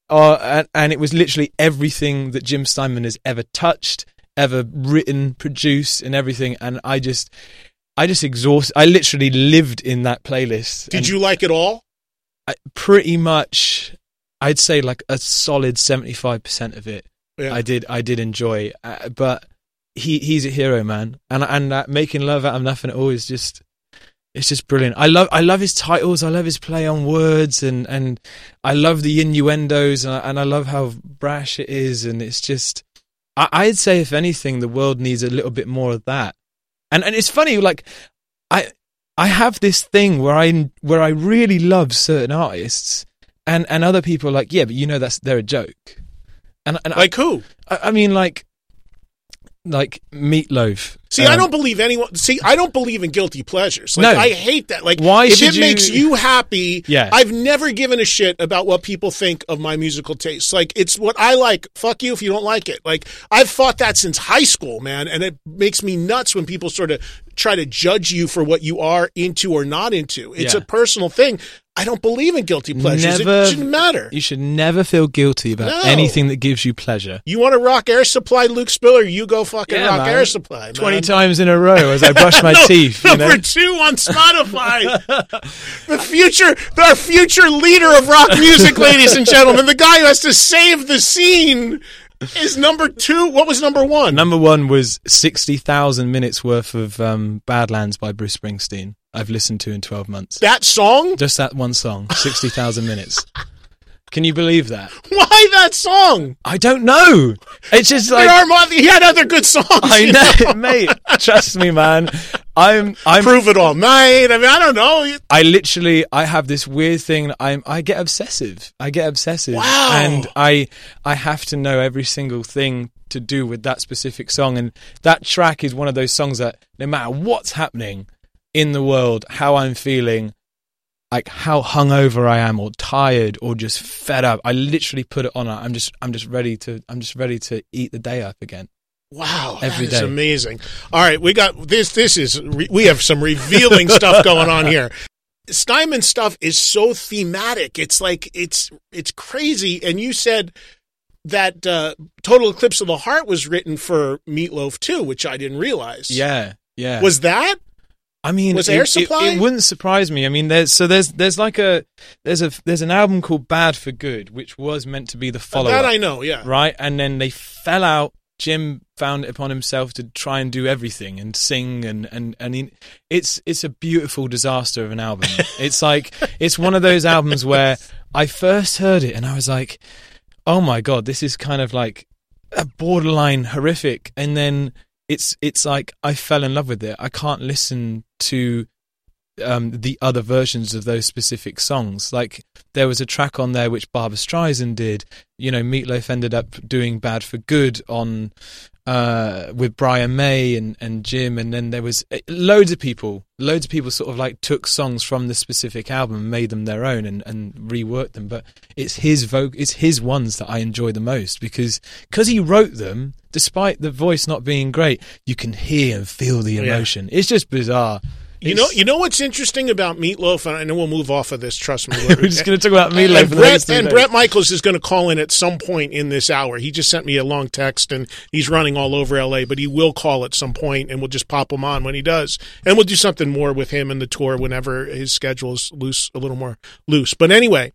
uh, and, and it was literally everything that Jim Steinman has ever touched, ever written, produced, and everything. And I just, I just exhaust. I literally lived in that playlist. Did you like it all? I, pretty much, I'd say like a solid seventy five percent of it. Yeah. I did I did enjoy, uh, but he he's a hero, man, and and that making love out of nothing at all is just it's just brilliant. I love I love his titles. I love his play on words, and and I love the innuendos, and I, and I love how brash it is, and it's just I, I'd say if anything, the world needs a little bit more of that. And and it's funny, like I I have this thing where I where I really love certain artists, and and other people are like, yeah, but you know that's they're a joke. And and Like who? I, I mean like like meatloaf. See, I Um, don't believe anyone. See, I don't believe in guilty pleasures. Like, No. I hate that. Like, Why if it you- makes you happy, Yeah. I've never given a shit about what people think of my musical tastes. Like, it's what I like. Fuck you if you don't like it. Like, I've fought that since high school, man, and it makes me nuts when people sort of try to judge you for what you are into or not into. It's Yeah. a personal thing. I don't believe in guilty pleasures. Never- it shouldn't matter. You should never feel guilty about No. anything that gives you pleasure. You want to rock Air Supply, Luke Spiller? You go fucking Yeah, rock man. Air Supply. Man. Twenty times in a row as I brush my No, teeth. You Number know? two on Spotify. the future, our future leader of rock music, ladies and gentlemen, the guy who has to save the scene is number two. What was number one? Number one was sixty thousand minutes worth of um, Badlands by Bruce Springsteen. I've listened to in twelve months. that song? Just that one song, sixty thousand minutes. Can you believe that? Why that song? I don't know. It's just like are he had other good songs. I you know, mate. Trust me, man. I'm I'm Prove it all night. I mean, I don't know. I literally I have this weird thing. I'm I get obsessive. I get obsessive. Wow. And I I have to know every single thing to do with that specific song. And that track is one of those songs that no matter what's happening in the world, how I'm feeling, like how hungover I am or tired or just fed up, I literally put it on. I'm just I'm just ready to I'm just ready to eat the day up again. Wow, Every that is day. amazing. All right, we got this. This is we have some revealing stuff going on here. Steinman stuff is so thematic. It's like it's it's crazy. And you said that uh, Total Eclipse of the Heart was written for Meatloaf too, which I didn't realize. Yeah. Yeah. was that? I mean, Was it- Air it- Supply? It, wouldn't surprise me. I mean, there's so there's there's like a there's a there's an album called Bad for Good, which was meant to be the follow up. that I know. Yeah. right? And then they fell out. Jim found it upon himself to try and do everything and sing and and and he, it's it's a beautiful disaster of an album. it's like it's one of those albums where I first heard it and I was like, oh my god, this is kind of like a borderline horrific, and then it's it's like I fell in love with it. I can't listen to um, the other versions of those specific songs. Like there was a track on there which Barbra Streisand did. You know, Meatloaf ended up doing "Bad for Good" on uh, with Brian May and, and Jim, and then there was eh, loads of people. Loads of people sort of like took songs from the specific album, and made them their own, and, and reworked them. But it's his voc- it's his ones that I enjoy the most because because he wrote them. Despite the voice not being great, you can hear and feel the emotion. It's just bizarre. You know, you know what's interesting about Meatloaf, and I know we'll move off of this. Trust me, We're just going to talk about Meatloaf. And, the Bret, and. Bret Michaels is going to call in at some point in this hour. He just sent me a long text, and he's running all over LA, but he will call at some point, and we'll just pop him on when he does, and we'll do something more with him and the tour whenever his schedule is loose, a little more loose. But anyway,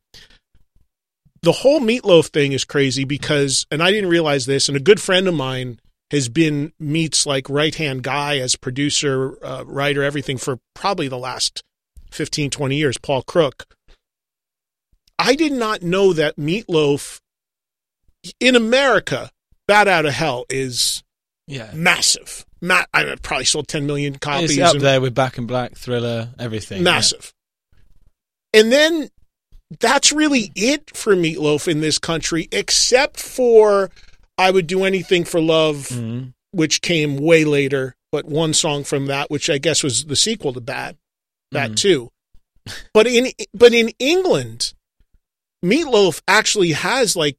the whole Meatloaf thing is crazy because, and I didn't realize this, and a good friend of mine has been Meat's like right hand guy as producer, uh, writer, everything for probably the last 15, 20 years, Paul Crook. I did not know that Meatloaf in America, Bat Out of Hell is yeah, massive. Ma- I mean, probably sold 10 million copies. it's up there with Back in Black, Thriller, everything. massive. And then that's really it for Meatloaf in this country, except for I Would Do Anything for Love. Mhm. which came way later, but one song from that, which I guess was the sequel to Bad, Bat Mhm. too. But in but in England, Meatloaf actually has like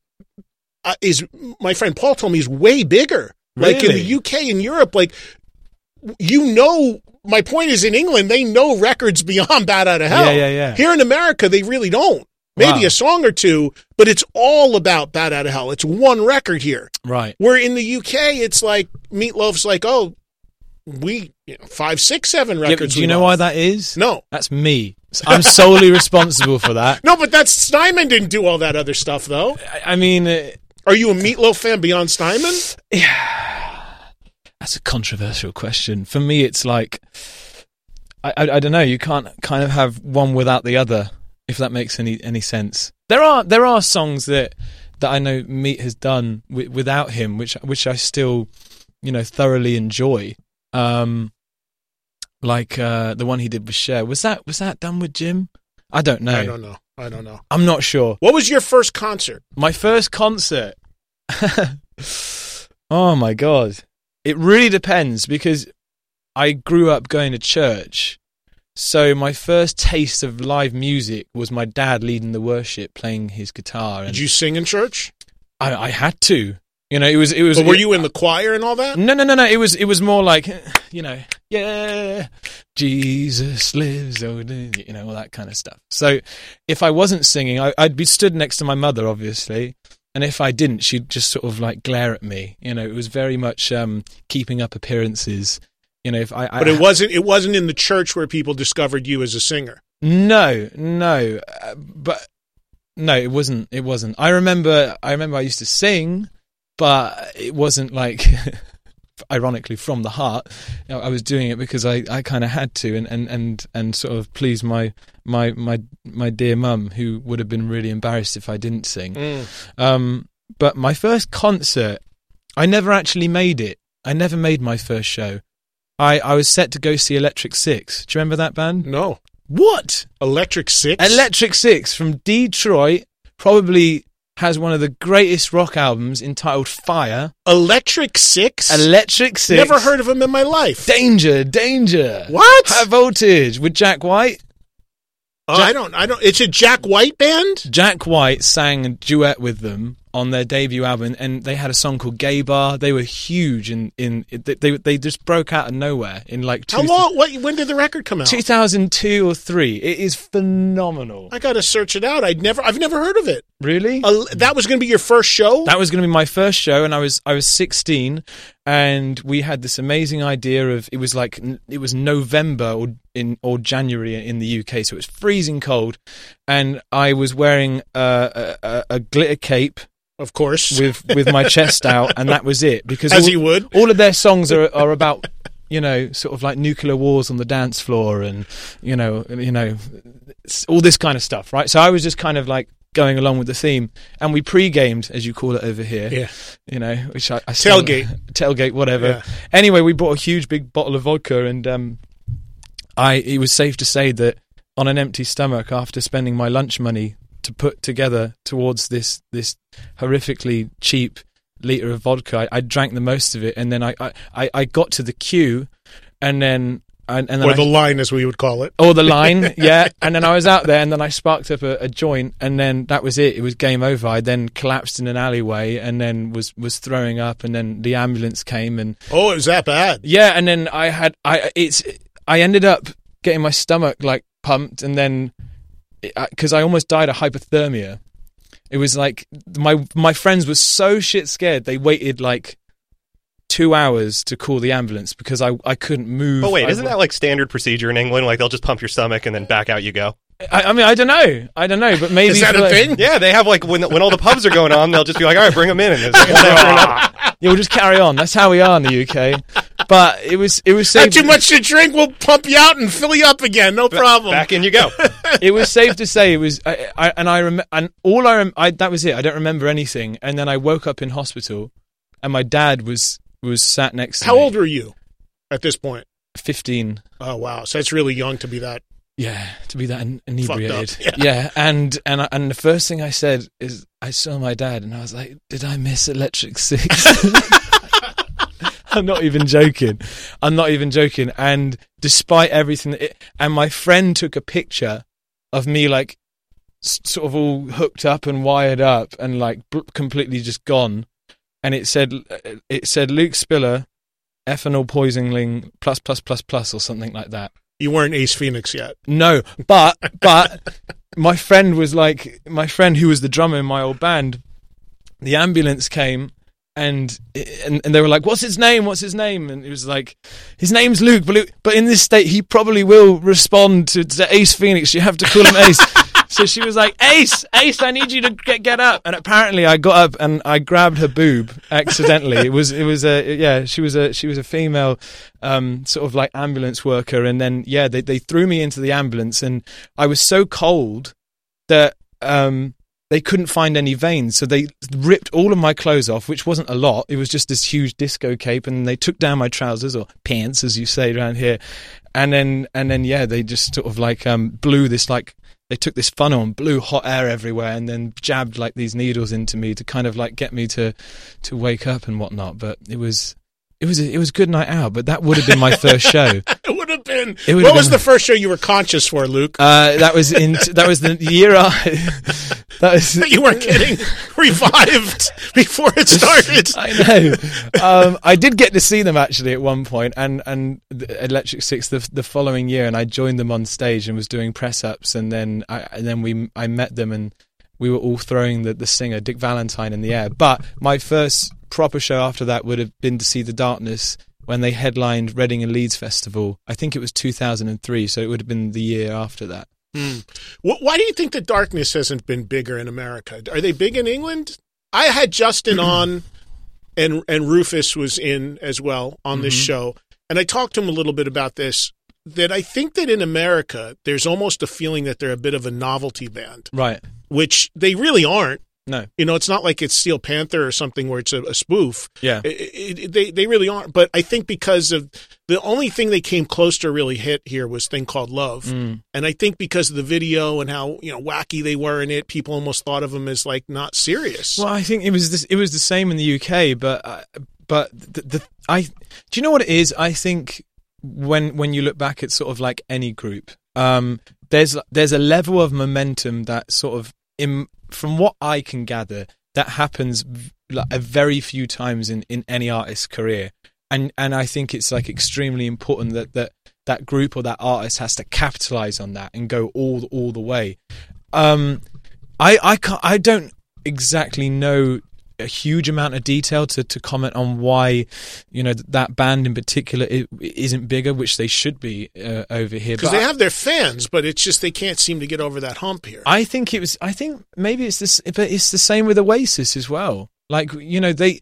uh, is my friend Paul told me is way bigger. Like in the UK and Europe, like you know. My point is, in England, they know records beyond "Bat Out of Hell." Yeah, yeah, yeah. Here in America, they really don't. Maybe Wow. a song or two, but it's all about "Bat Out of Hell." It's one record here. Right. Where in the UK, it's like Meatloaf's like, oh, we you know, five, six, seven Yeah, records. do you know why that is? No. That's me. I'm solely responsible for that. No, but that's Steinman didn't do all that other stuff though. I, I mean, uh, Are you a Meatloaf fan beyond Steinman? Yeah, that's a controversial question. For me, it's like I, I, I don't know. You can't kind of have one without the other, if that makes any any sense. There are there are songs that that I know Meat has done wi- without him, which which I still you know thoroughly enjoy. Um, like uh, the one he did with Cher. Was that was that done with Jim? I don't know. I don't know. I don't know. I'm not sure. What was your first concert? My first concert. oh my god. It really depends because I grew up going to church. So my first taste of live music was my dad leading the worship, playing his guitar, and Did you sing in church? I, I had to. You know, it was it was. But were you in the choir and all that? No, no, no, no. It was it was more like, you know, yeah, Jesus lives, oh, you know, all that kind of stuff. So, if I wasn't singing, I, I'd be stood next to my mother, obviously, and if I didn't, she'd just sort of like glare at me. You know, it was very much um, keeping up appearances. You know, if I, I But it wasn't. It wasn't in the church where people discovered you as a singer. No, no, uh, but no, it wasn't. It wasn't. I remember. I remember. I used to sing, but it wasn't like, ironically, from the heart. You know, I was doing it because I, I kind of had to, and, and, and, and sort of please my my my my dear mum, who would have been really embarrassed if I didn't sing. Um, but my first concert, I never actually made it. I never made my first show. I, I was set to go see Electric Six. Do you remember that band? No, What? Electric Six. Electric Six from Detroit probably has one of the greatest rock albums entitled Fire. Electric Six. Electric Six. Never heard of him in my life. Danger, Danger. What? High Voltage with Jack White. Oh, I don't. I don't. It's a Jack White band. Jack White sang a duet with them on their debut album, and they had a song called Gay Bar. They were huge in in they they, they just broke out of nowhere in like How long? What? When did the record come out? 2002 or three. It is phenomenal. I got to search it out. I'd never. I've never heard of it. Really? Uh, that was going to be your first show. That was going to be my first show, and I was I was 16, and we had this amazing idea of it was like it was November or in or January in the UK, so it was freezing cold, and I was wearing a, a, a glitter cape of course. with with my chest out, and that was it. Because As all, he would. all of their songs are are about you know sort of like nuclear wars on the dance floor, and you know you know all this kind of stuff, right? So I was just kind of like going along with the theme, and we pre-gamed, as you call it over here. Yeah. You know, which I, I still- Tailgate. tailgate, whatever. Yeah. Anyway, we bought a huge big bottle of vodka, and um, I it was safe to say that on an empty stomach after spending my lunch money to put together towards this this horrifically cheap liter of vodka, I, I drank the most of it, and then I I, I- I got to the queue, and then and, and then or I, the line, as we would call it. or the line, yeah. And then I was out there, and then I sparked up a, a joint, and then that was it. It was game over. I then collapsed in an alleyway, and then was was throwing up, and then the ambulance came, and Oh, it was that bad. yeah, and then I had I it's I ended up getting my stomach like pumped, and then because I almost died of hypothermia. It was like my my friends were so shit scared they waited like two hours to call the ambulance because I I couldn't move. But wait, I- isn't that like standard procedure in England? Like they'll just pump your stomach and then back out you go. I, I mean I don't know I don't know but maybe Is that a like- thing? Yeah, they have like when when all the pubs are going on, they'll just be like, all right, bring them in. And it's one. Yeah, we'll just carry on. That's how we are in the UK. But it was it was Not too much to drink. We'll pump you out and fill you up again. No problem. Back in you go. it was safe to say it was. I, I and I rem- and all I, rem- I that was it. I don't remember anything. And then I woke up in hospital, and my dad was was sat next to How me. old were you at this point? Fifteen. Oh wow, so that's really young to be that. Yeah, to be that in- inebriated. Up, Yeah. and and and the first thing I said is I saw my dad, and I was like, "Did I miss Electric Six? I'm not even joking. I'm not even joking. And despite everything, it, and my friend took a picture of me like s- sort of all hooked up and wired up and like bl- completely just gone. And it said it said Luke Spiller, ethanol poisoning plus plus plus plus or something like that. You weren't Ace Phoenix yet. No, but but my friend was like my friend who was the drummer in my old band. The ambulance came and and and they were like, "What's his name? What's his name?" And it was like, "His name's Luke, but Luke, but in this state, he probably will respond to, to Ace Phoenix. You have to call him Ace." So she was like, "Ace, Ace, I need you to get get up." And apparently, I got up and I grabbed her boob accidentally. it was it was a yeah, she was a she was a female um, sort of like ambulance worker, and then yeah, they they threw me into the ambulance, and I was so cold that um, they couldn't find any veins, so they ripped all of my clothes off, which wasn't a lot. It was just this huge disco cape, and they took down my trousers or pants, as you say around here, and then and then yeah, they just sort of like um, blew this like they took this funnel and blew hot air everywhere, and then jabbed like these needles into me to kind of like get me to to wake up and whatnot. But it was it was a, it was good night out, but that would have been my first show. it would have been. It would what have was been- the first show you were conscious for, Luke? Uh, that was in that was the year I, that was you weren't getting revived before it started. I know. Um, I did get to see them actually at one point, and and Electric Six the the following year, and I joined them on stage and was doing press ups, and then I and then we I met them and we were all throwing the the singer Dick Valentine in the air. But my first proper show after that would have been to see the Darkness when they headlined Reading and Leeds Festival. I think it was 2003, so it would have been the year after that. Hmm. Wh- Why do you think the darkness hasn't been bigger in America? Are they big in England? I had Justin on, and and Rufus was in as well on this mm-hmm. show, and I talked to him a little bit about this. That I think that in America, there's almost a feeling that they're a bit of a novelty band, Right? which they really aren't. No. You know, it's not like it's Steel Panther or something where it's a, a spoof. Yeah. It- it- they they really aren't. But I think because of the only thing they came close to really hit here was thing called Love, Mm. and I think because of the video and how you know wacky they were in it, people almost thought of them as like not serious. Well, I think it was this, it was the same in the UK, but uh, but the, the I do you know what it is? I think when when you look back at sort of like any group, um, there's there's a level of momentum that sort of in from what I can gather that happens like a very few times in in any artist's career, and and I think it's like extremely important that that that group or that artist has to capitalize on that and go all all the way. Um, I I can't, I don't exactly know a huge amount of detail to, to comment on why you know that band in particular isn't bigger, which they should be uh, over here. because they have their fans, but it's just they can't seem to get over that hump here. I think it was. I think maybe it's this, but it's the same with Oasis as well. Like you know they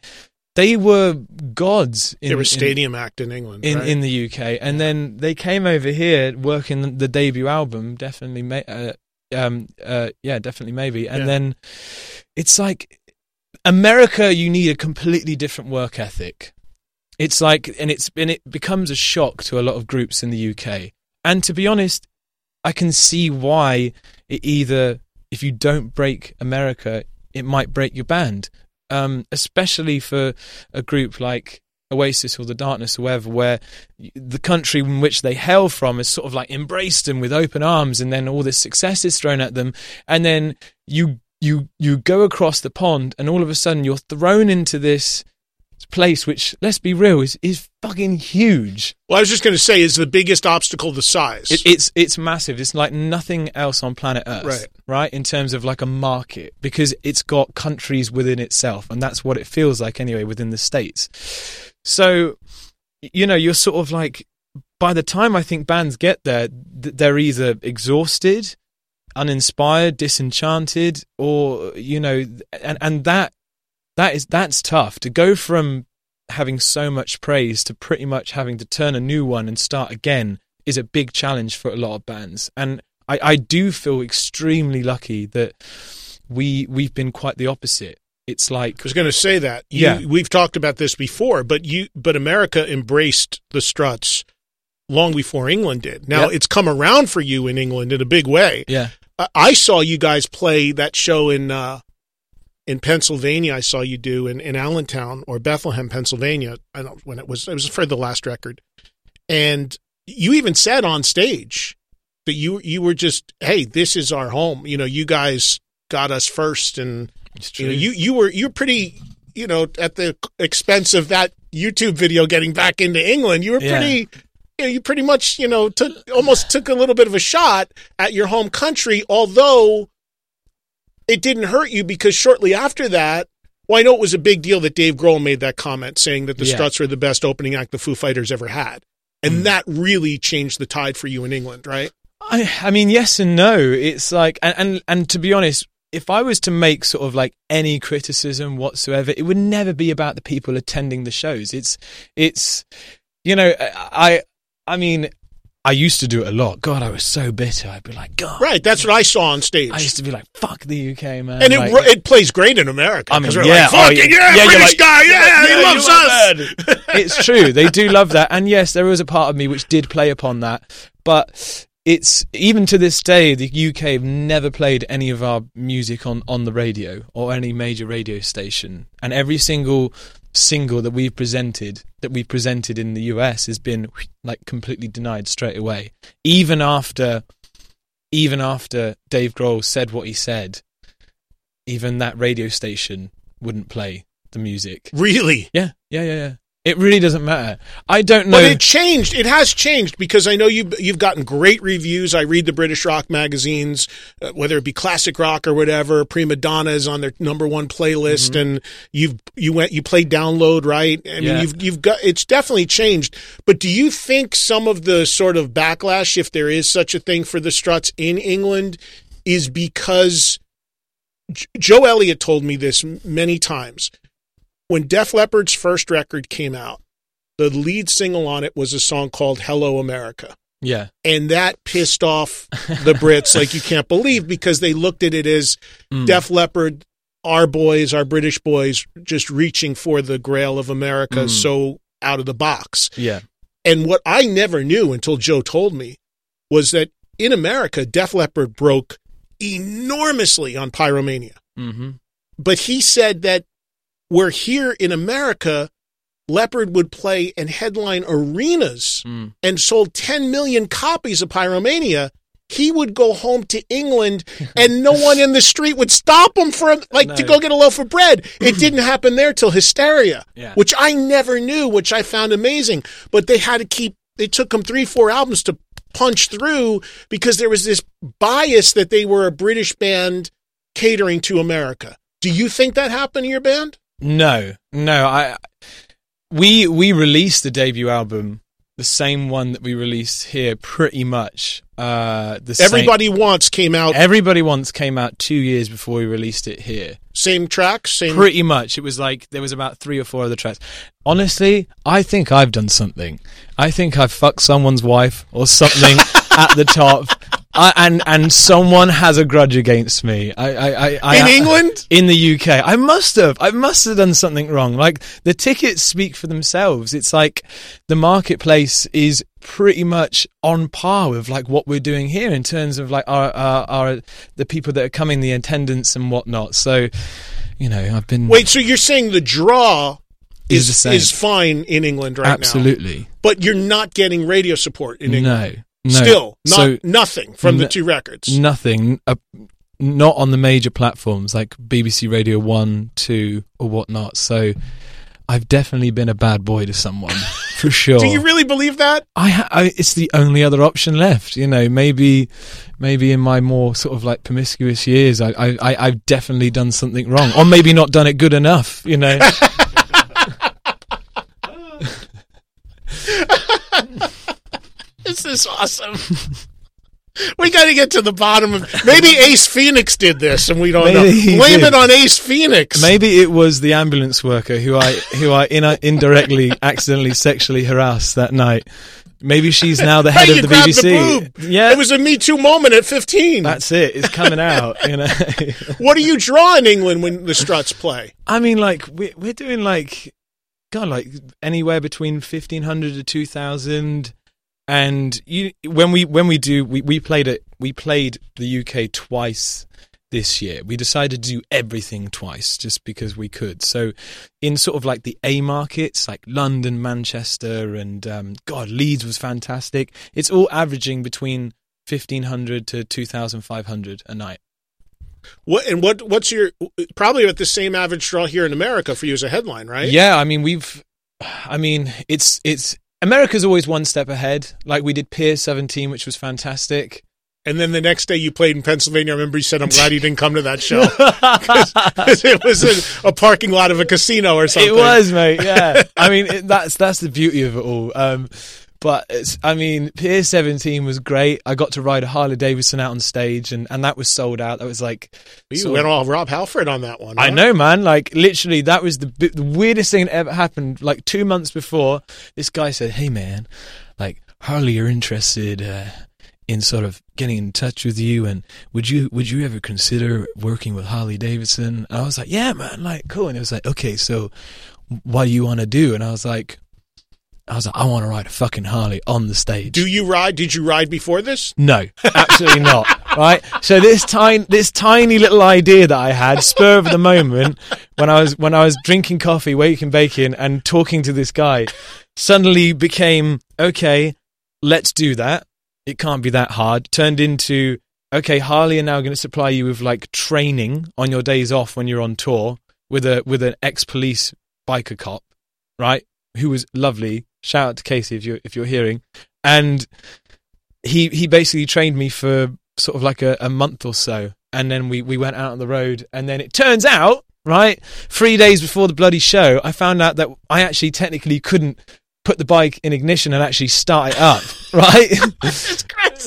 they were gods. In, they were in- stadium act in England, in right? in the UK, and then they came over here working the debut album. Definitely, uh, um, uh, yeah, definitely, maybe. And Yeah. then it's like America. You need a completely different work ethic. It's like, and it's and it becomes a shock to a lot of groups in the UK. And to be honest, I can see why it either if you don't break America, it might break your band. Um, especially for a group like Oasis or the Darkness or whatever, where the country in which they hail from is sort of like embraced them with open arms, and then all this success is thrown at them, and then you you you go across the pond, and all of a sudden you're thrown into this place, which let's be real is is fucking huge. well, I was just going to say, is the biggest obstacle the size? It, it's it's massive. It's like nothing else on planet Earth, Right. Right, in terms of like a market, because it's got countries within itself, and that's what it feels like anyway within the states. So, you know, you're sort of like, by the time I think bands get there, they're either exhausted, uninspired, disenchanted, or you know, and and that that is that's tough to go from having so much praise to pretty much having to turn a new one and start again is a big challenge for a lot of bands. And I, I do feel extremely lucky that we we've been quite the opposite. It's like I was going to say that. You, Yeah. we've talked about this before, but you, but America embraced the Struts long before England did. Now Yep. it's come around for you in England in a big way. yeah, I- saw you guys play that show in uh, in Pennsylvania. I saw you do in, in Allentown or Bethlehem, Pennsylvania. I don't when it was. It was for the last record, and you even said on stage that you you were just, hey, this is our home. You know, you guys got us first, and you know, you you were you're pretty, you know, at the expense of that YouTube video getting back into England. You were Yeah. pretty. You, know, you pretty much, you know, took almost took a little bit of a shot at your home country, although it didn't hurt you because shortly after that, Well, I know it was a big deal that Dave Grohl made that comment saying that the Yeah. Struts were the best opening act the Foo Fighters ever had. And Mm. that really changed the tide for you in England, right? I, I mean, yes and no. It's like, and, and and to be honest, if I was to make sort of like any criticism whatsoever, it would never be about the people attending the shows. It's, it's, you know, I, I mean, I used to do it a lot. God, I was so bitter. I'd be like, God, Right. That's what I saw on stage. I used to be like, fuck the UK, man. and it, Like- it plays great in America. I mean, yeah, like, oh, fucking yeah. yeah, Yeah, British like- guy, yeah, Yeah, he loves us. it's true. They do love that. And yes, there was a part of me which did play upon that. But it's even to this day, the UK have never played any of our music on, on the radio or any major radio station. And every single single that we've presented, that we've presented in the US has been like completely denied straight away. Even after, even after Dave Grohl said what he said, even that radio station wouldn't play the music. Really? Yeah, yeah, yeah, yeah. It really doesn't matter. I don't know. But it changed. It has changed because I know you've you've gotten great reviews. I read the British rock magazines, uh, whether it be classic rock or whatever. Prima Donna is on their number one playlist, and you've you went you played download right. I mean, Mm-hmm. Yeah. you've you've got it's definitely changed. But do you think some of the sort of backlash, if there is such a thing for the Struts in England, is because J- Joe Elliott told me this many times when Def Leppard's first record came out, the lead single on it was a song called Hello America. yeah, And that pissed off the Brits like you can't believe because they looked at it as Mm. Def Leppard, our boys, our British boys, just reaching for the grail of America Mm. so out of the box. yeah, And what I never knew until Joe told me was that in America, Def Leppard broke enormously on Pyromania hmm but he said that where here in America, Leppard would play and headline arenas Mm. and sold 10 million copies of Pyromania. He would go home to England and no one in the street would stop him for like to go get a loaf of bread. It didn't happen there till Hysteria, Yeah. which I never knew, which I found amazing. But they had to keep. It took them three, four albums to punch through because there was this bias that they were a British band catering to America. Do you think that happened in your band? No, no. I we we released the debut album, the same one that we released here, pretty much. Uh, the same- Everybody Wants came out Everybody Wants came out two years before we released it here. same tracks, same. Pretty much, it was like there was about three or four other tracks. Honestly, I think I've done something. I think I've fucked someone's wife or something at the top, I, and and someone has a grudge against me. I, I, I, I in England. in the UK. I must have. I must have done something wrong. Like the tickets speak for themselves. It's like the marketplace is pretty much on par with like what we're doing here in terms of like our our, our the people that are coming, the attendance and whatnot. So, you know, I've been Wait, so you're saying the draw Is is is, fine in England right now? absolutely But you're not getting radio support in England. no, no. Still, not so nothing from the two records. nothing. Uh, not on the major platforms like BBC Radio One, Two, or whatnot. So. I've definitely been a bad boy to someone, for sure. Do you really believe that? I, ha- I it's the only other option left. You know, maybe maybe in my more sort of like promiscuous years, I, I, I I've definitely done something wrong, or maybe not done it good enough. You know, This is awesome. we got to get to the bottom of. Maybe Ace Phoenix did this, and we don't Maybe know. Blame did. it on Ace Phoenix. maybe it was the ambulance worker who I who I in, indirectly accidentally sexually harassed that night. Maybe she's now the head Hey, of the BBC. The. Yeah, it was a Me Too moment at 15. that's it. It's coming out. You know. what do you draw in England when the Struts play? I mean, like we're we're doing like, God, like anywhere between fifteen hundred to two thousand, and you when we when we do we, we played it we played the UK twice this year. We decided to do everything twice just because we could. So in sort of like the A markets, like London, Manchester, and um, God, Leeds was fantastic. It's all averaging between fifteen hundred to two thousand five hundred a night. What and what? What's your probably at the same average draw here in America for you as a headline, right? Yeah, I mean we've, I mean it's it's America's always one step ahead. Like we did Pier 17, which was fantastic. And then the next day you played in Pennsylvania. I remember you said, "I'm glad you didn't come to that show because it was a, a parking lot of a casino or something." It was, mate. Yeah. I mean, it, that's that's the beauty of it all. Um, but it's, I mean, Pier 17 was great. I got to ride a Harley Davidson out on stage, and, and that was sold out. That was like, You went of- all Rob Halford on that one. I know, man. Like literally, that was the the weirdest thing that ever happened. Like two months before, this guy said, "Hey, man, like Harley, you're interested." Uh, in sort of getting in touch with you and would you would you ever consider working with Harley Davidson? And I was like, yeah, man, like cool. And it was like, okay, so what do you want to do? And I was like, I was like, I want to ride a fucking Harley on the stage. Do you ride? Did you ride before this? No, absolutely not. Right. So this tiny, this tiny little idea that I had, spur of the moment, when I was when I was drinking coffee, waking bacon, and talking to this guy, suddenly became okay. Let's do that. It can't be that hard. Turned into okay. Harley are now going to supply you with like training on your days off when you're on tour with a with an ex police biker cop, right? Who was lovely. Shout out to Casey if you're if you're hearing, and he he basically trained me for sort of like a, a month or so, and then we we went out on the road, and then it turns out, right, three days before the bloody show, I found out that I actually technically couldn't put the bike in ignition and actually start it up, right?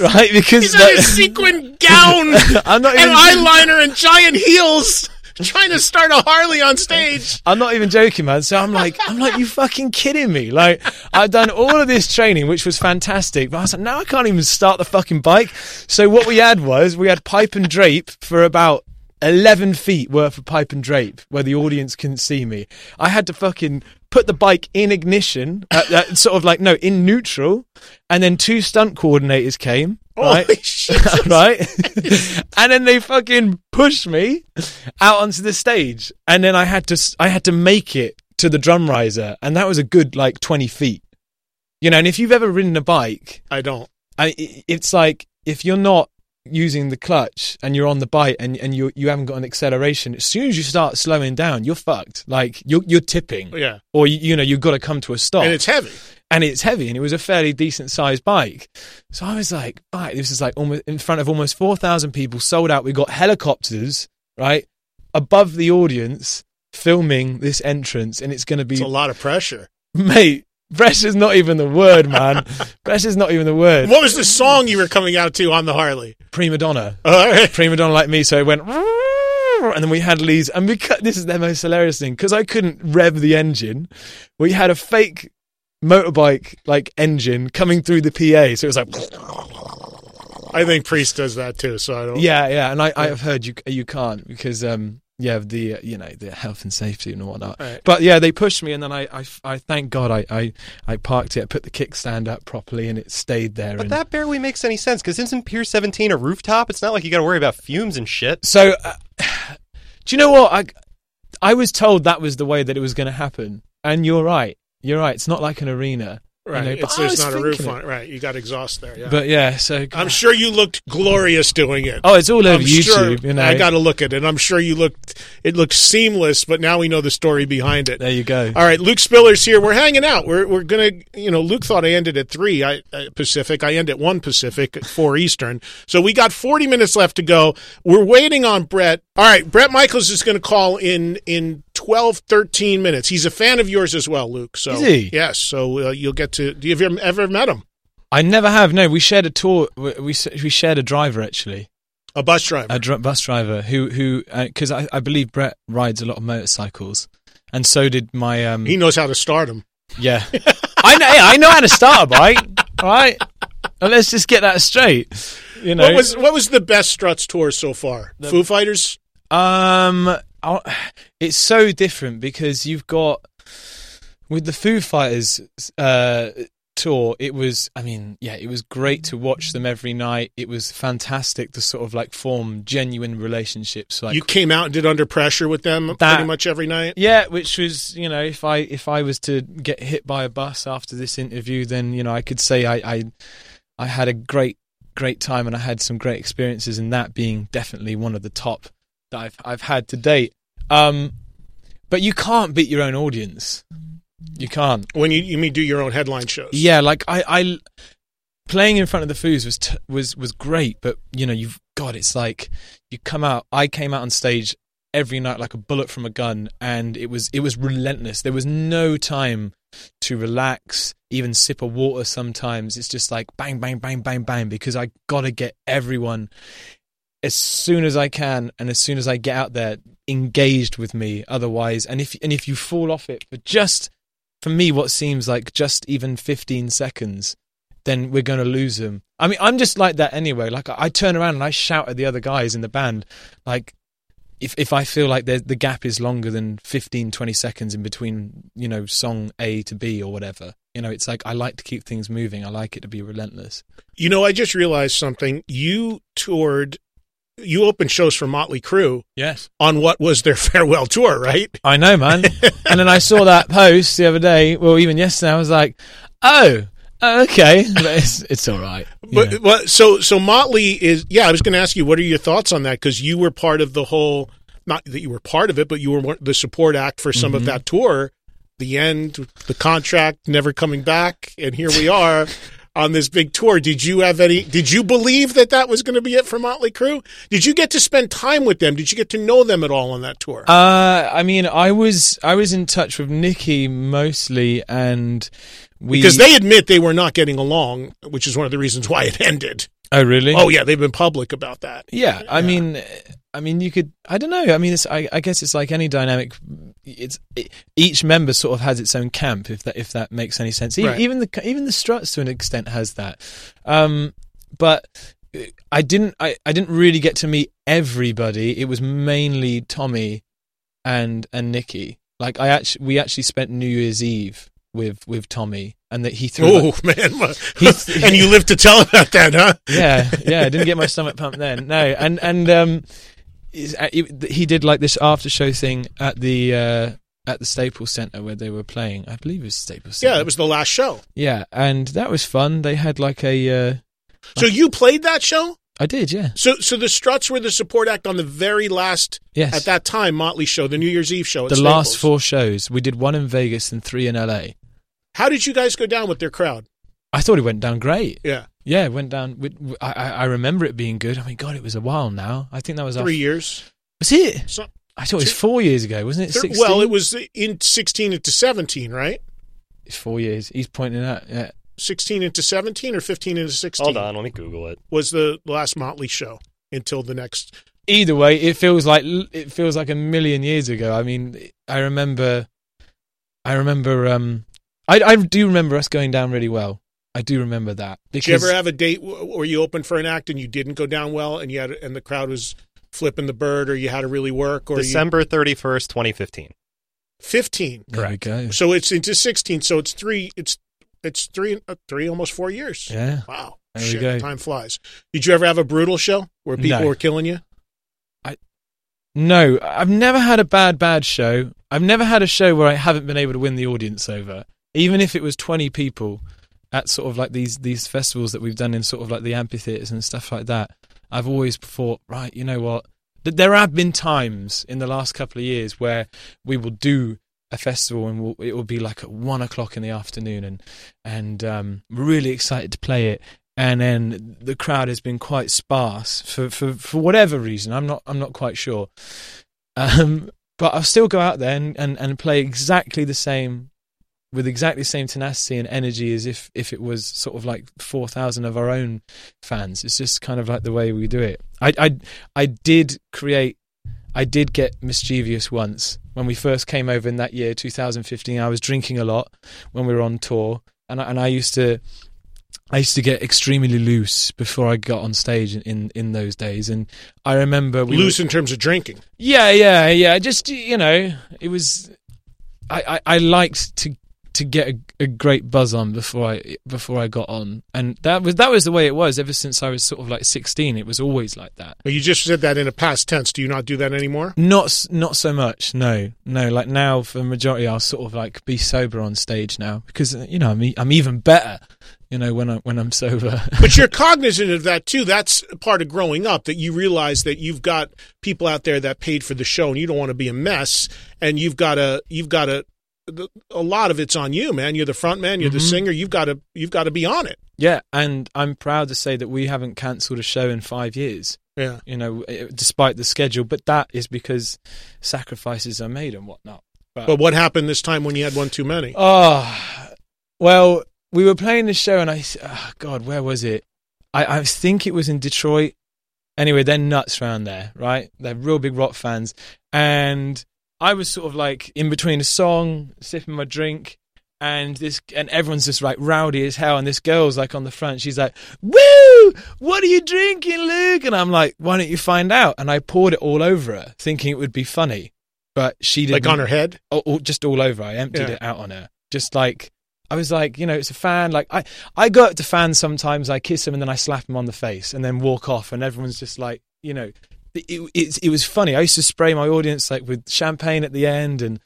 right, because He's in a sequin gown I'm not and eyeliner and giant heels, trying to start a Harley on stage. I'm not even joking, man. So I'm like, I'm like, you fucking kidding me? Like, I've done all of this training, which was fantastic, but I was like, now I can't even start the fucking bike. So what we had was we had pipe and drape for about 11 feet worth of pipe and drape where the audience couldn't see me. I had to fucking put the bike in ignition, uh, uh, sort of like, no, in neutral. And then two stunt coordinators came. Right, right, and then they fucking pushed me out onto the stage, and then I had to, I had to make it to the drum riser, and that was a good like twenty feet, you know. And if you've ever ridden a bike, I don't. I, it's like if you're not using the clutch and you're on the bike and, and you you haven't got an acceleration, as soon as you start slowing down, you're fucked. Like you're you're tipping, Yeah, or you, you know you've got to come to a stop and it's heavy. And it's heavy and it was a fairly decent sized bike. So I was like, right, this is like almost in front of almost 4,000 people sold out. We got helicopters, right, above the audience filming this entrance and it's going to be, It's a lot of pressure. mate, pressure's not even the word, man. pressure's not even the word. What was the song you were coming out to on the Harley? Prima donna. Oh, all right. Prima donna like me. So it went, and then we had Lee's, and we cut this is the most hilarious thing, because I couldn't rev the engine, we had a fake motorbike like engine coming through the PA. So it was like, I think Priest does that too. So I don't. yeah, yeah. And I, I have heard you you can't because um yeah the uh, you know the health and safety and whatnot. Right. But yeah, they pushed me, and then I I, I thank God I, I I parked it, I put the kickstand up properly, and it stayed there. But and that barely makes any sense because isn't Pier 17 a rooftop? It's not like you got to worry about fumes and shit. So, uh, do you know what? I I was told that was the way that it was going to happen, and you're right. You're right. It's not like an arena, you Right. know, it's, there's not a roof on it. Right. You got exhaust there. Yeah. But yeah, so I'm sure you looked glorious doing it. Oh, it's all over I'm YouTube. sure- you know, I got to look at it. I'm sure you looked. It looked seamless, but now we know the story behind it. there you go. All right, Luke Spiller's here. We're hanging out. We're we're gonna, you know, Luke thought I ended at three I, uh, Pacific. I end at one Pacific, four Eastern. So we got forty minutes left to go. We're waiting on Bret. All right, Bret Michaels is going to call in in 12, 13 minutes. He's a fan of yours as well, Luke. So Is he? Yes. So uh, you'll get to. Do you ever ever met him? I never have. No, we shared a tour. We we, shared a driver actually, A bus driver. a dr- bus driver who who because I, I believe Bret rides a lot of motorcycles, and so did my um. he knows how to start him. Yeah, I know. I know how to start a bike. All right, Well, let's just get that straight. You know, What was what was the best Struts tour so far? The, Foo Fighters. Um, it's so different because you've got with the Foo Fighters uh, tour. It was, I mean, yeah, it was great to watch them every night. It was fantastic to sort of like form genuine relationships. Like, you came out and did Under Pressure with them That- pretty much every night. yeah, which was, you know, if I if I was to get hit by a bus after this interview, then you know I could say I I, I had a great great time and I had some great experiences, and that being definitely one of the top that I've I've had to date. Um, but you can't beat your own audience. You can't. When you you mean do your own headline shows? Yeah, like I I playing in front of the Foos was t- was was great, but you know, you've God, it's like you come out. I came out on stage every night like a bullet from a gun, and it was it was relentless. There was no time to relax, even sip a water. Sometimes it's just like bang, bang, bang, bang, bang, because I gotta get everyone as soon as I can, and as soon as I get out there, engaged with me. Otherwise, and if and if you fall off it for just for me, what seems like just even fifteen seconds then we're going to lose them. I mean, I'm just like that anyway. Like I turn around and I shout at the other guys in the band, like if if I feel like the the gap is longer than 15, 20 seconds in between, you know, song A to B or whatever. You know, it's like I like to keep things moving. I like it to be relentless. You know, I just realized something. You toured, you opened shows for Motley Crue Yes. on what was their farewell tour, right? I know, man. and then I saw that post the other day, well, even yesterday, I was like, oh, okay. It's, it's all right. you But, know. but so so Motley is yeah. I was going to ask you what are your thoughts on that because you were part of the whole not that you were part of it, but you were the support act for some Mm-hmm. of that tour. The end, the contract never coming back, and here we are on this big tour. Did you have any? Did you believe that that was going to be it for Motley Crue? Did you get to spend time with them? Did you get to know them at all on that tour? Uh, I mean, I was I was in touch with Nikki mostly, and we because they admit they were not getting along, which is one of the reasons why it ended. Oh, really? Oh yeah, they've been public about that. yeah. I mean, I mean, you could. I don't know. I mean, it's, I, I guess it's like any dynamic. It's it, each member sort of has its own camp, if that if that makes any sense. E- Right. Even the even the Struts to an extent has that. Um, but I didn't. I, I didn't really get to meet everybody. It was mainly Tommy and and Nikki. Like I actually, we actually spent New Year's Eve with with Tommy, and that he threw. Oh like- man, and you lived to tell about that, huh? yeah, yeah. I didn't get my stomach pumped then. No, and and um, is- uh, he did like this after show thing at the uh, at the Staples Center where they were playing. I believe it was Staples Center. Yeah, it was the last show. Yeah, and that was fun. They had like a. Uh, So you played that show? I did, yeah. So so the Struts were the support act on the very last Yes. at that time Motley show, the New Year's Eve show. At the Staples. last four shows, we did one in Vegas and three in LA. How did you guys go down with their crowd? I thought it went down great. Yeah, Yeah, it went down. With, I, I I remember it being good. I mean, God, it was a while now. I think that was our, three years. Was it? So, I thought it was four years ago, wasn't it? thir- 16? well, it was in sixteen into seventeen, right? It's four years. He's pointing out. Yeah. Sixteen into seventeen or fifteen into sixteen. Hold on, let me Google it. Was the last Motley show until the next? either way, it feels like it feels like a million years ago. I mean, I remember, I remember, um, I I do remember us going down really well. I do remember that. Did you Because, ever have a date w- where you opened for an act and you didn't go down well, and you had and the crowd was flipping the bird, or you had to really work, or December 31st, 2015. fifteen? there we go. So it's into sixteen. So it's three. It's it's three, uh, three almost four years. Yeah. Wow. There we go. Time flies. Did you ever have a brutal show where people No. were killing you? No, I've never had a bad bad show. I've never had a show where I haven't been able to win the audience over, even if it was twenty people at sort of like these these festivals that we've done in sort of like the amphitheaters and stuff like that. I've always thought, right, you know what? Th- There have been times in the last couple of years where we will do a festival and we'll, it will be like at one o'clock in the afternoon and and um, really excited to play it and then the crowd has been quite sparse for, for, for whatever reason. I'm not I'm not quite sure. Um, but I'll still go out there and, and, and play exactly the same with exactly the same tenacity and energy as if, if it was sort of like four thousand of our own fans. It's just kind of like the way we do it. I I I did create I did get mischievous once when we first came over in that year, 2015. I was drinking a lot when we were on tour, and I, and I used to I used to get extremely loose before I got on stage in in, in those days. And I remember we Loose were- in terms of drinking. yeah, yeah, yeah. Just you know, it was. I, I, I liked to to get a, a great buzz on before I before I got on, and that was that was the way it was ever since I was sort of like sixteen. It was always like that. Well, you just said that in a past tense. Do you not do that anymore? Not not so much. No, no. Like now, for the majority, I'll sort of like be sober on stage now because you know I'm I'm even better. You know when I when I'm sober. But you're cognizant of that too. That's part of growing up that you realize that you've got people out there that paid for the show and you don't want to be a mess and you've got to you've got to the, a lot of it's on you, man. You're the front man. You're the Mhm. singer. You've got to you've got to be on it. Yeah, and I'm proud to say that we haven't cancelled a show in five years. Yeah. You know, eh, despite the schedule, but that is because sacrifices are made and whatnot. But what happened this time when you had one too many? Oh, well, we were playing the show, and I, oh God, where was it? I, I think it was in Detroit. Anyway, they're nuts around there, right? They're real big rock fans, and I was sort of like in between a song, sipping my drink, and this, and everyone's just like rowdy as hell, and this girl's like on the front, she's like, "Woo! What are you drinking, Luke?" And I'm like, "Why don't you find out?" And I poured it all over her, thinking it would be funny, but she didn't Like on her head? all, all- just all over. I emptied Yeah. it out on her. Just like I was like, you know, it's a fan. Like I, I go up to fans sometimes. I kiss them and then I slap them on the face and then walk off, and everyone's just like, you know. It, it, it was funny. I used to spray my audience like with champagne at the end, and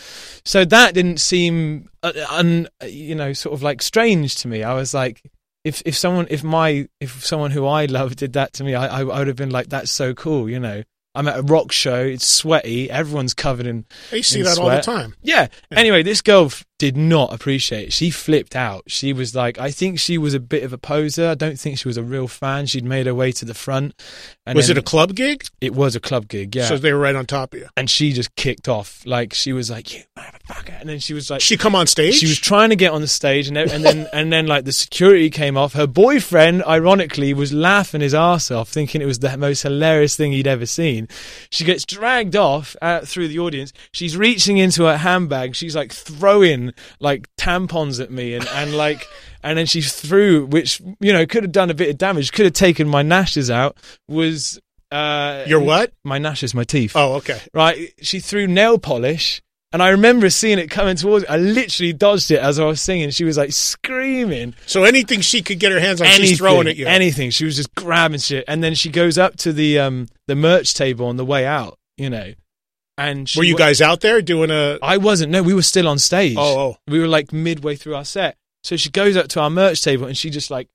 so that didn't seem, uh, un, you know, sort of like strange to me. I was like, if if someone, if my, if someone who I love did that to me, I, I, would have been like, that's so cool, you know. I'm at a rock show. It's sweaty. Everyone's covered in You see that all the sweat. time. yeah. Anyway, this girl f- did not appreciate it. She flipped out. She was like, I think she was a bit of a poser. I don't think she was a real fan. She'd made her way to the front. And was it a club gig? It was a club gig, yeah. So they were right on top of you. and she just kicked off. Like she was like, "You motherfucker!" And then she was like, She come on stage. she was trying to get on the stage, and then, and then and then like the security came off. Her boyfriend, ironically, was laughing his ass off, thinking it was the most hilarious thing he'd ever seen. She gets dragged off out through the audience. She's reaching into her handbag. She's like throwing like tampons at me, and and like. And then she threw, which you know could have done a bit of damage, could have taken my gnashes out. Was uh, Your what? My gnashes, my teeth Oh, okay. right? She threw nail polish, and I remember seeing it coming towards. I literally dodged it as I was singing. She was like screaming, So anything she could get her hands on, anything, she's throwing at you. anything. She was just grabbing shit, and then she goes up to the um the merch table on the way out. You know, and she were you wa- guys out there doing a? I wasn't. No, we were still on stage. Oh, oh. we were like midway through our set. So she goes up to our merch table and she just like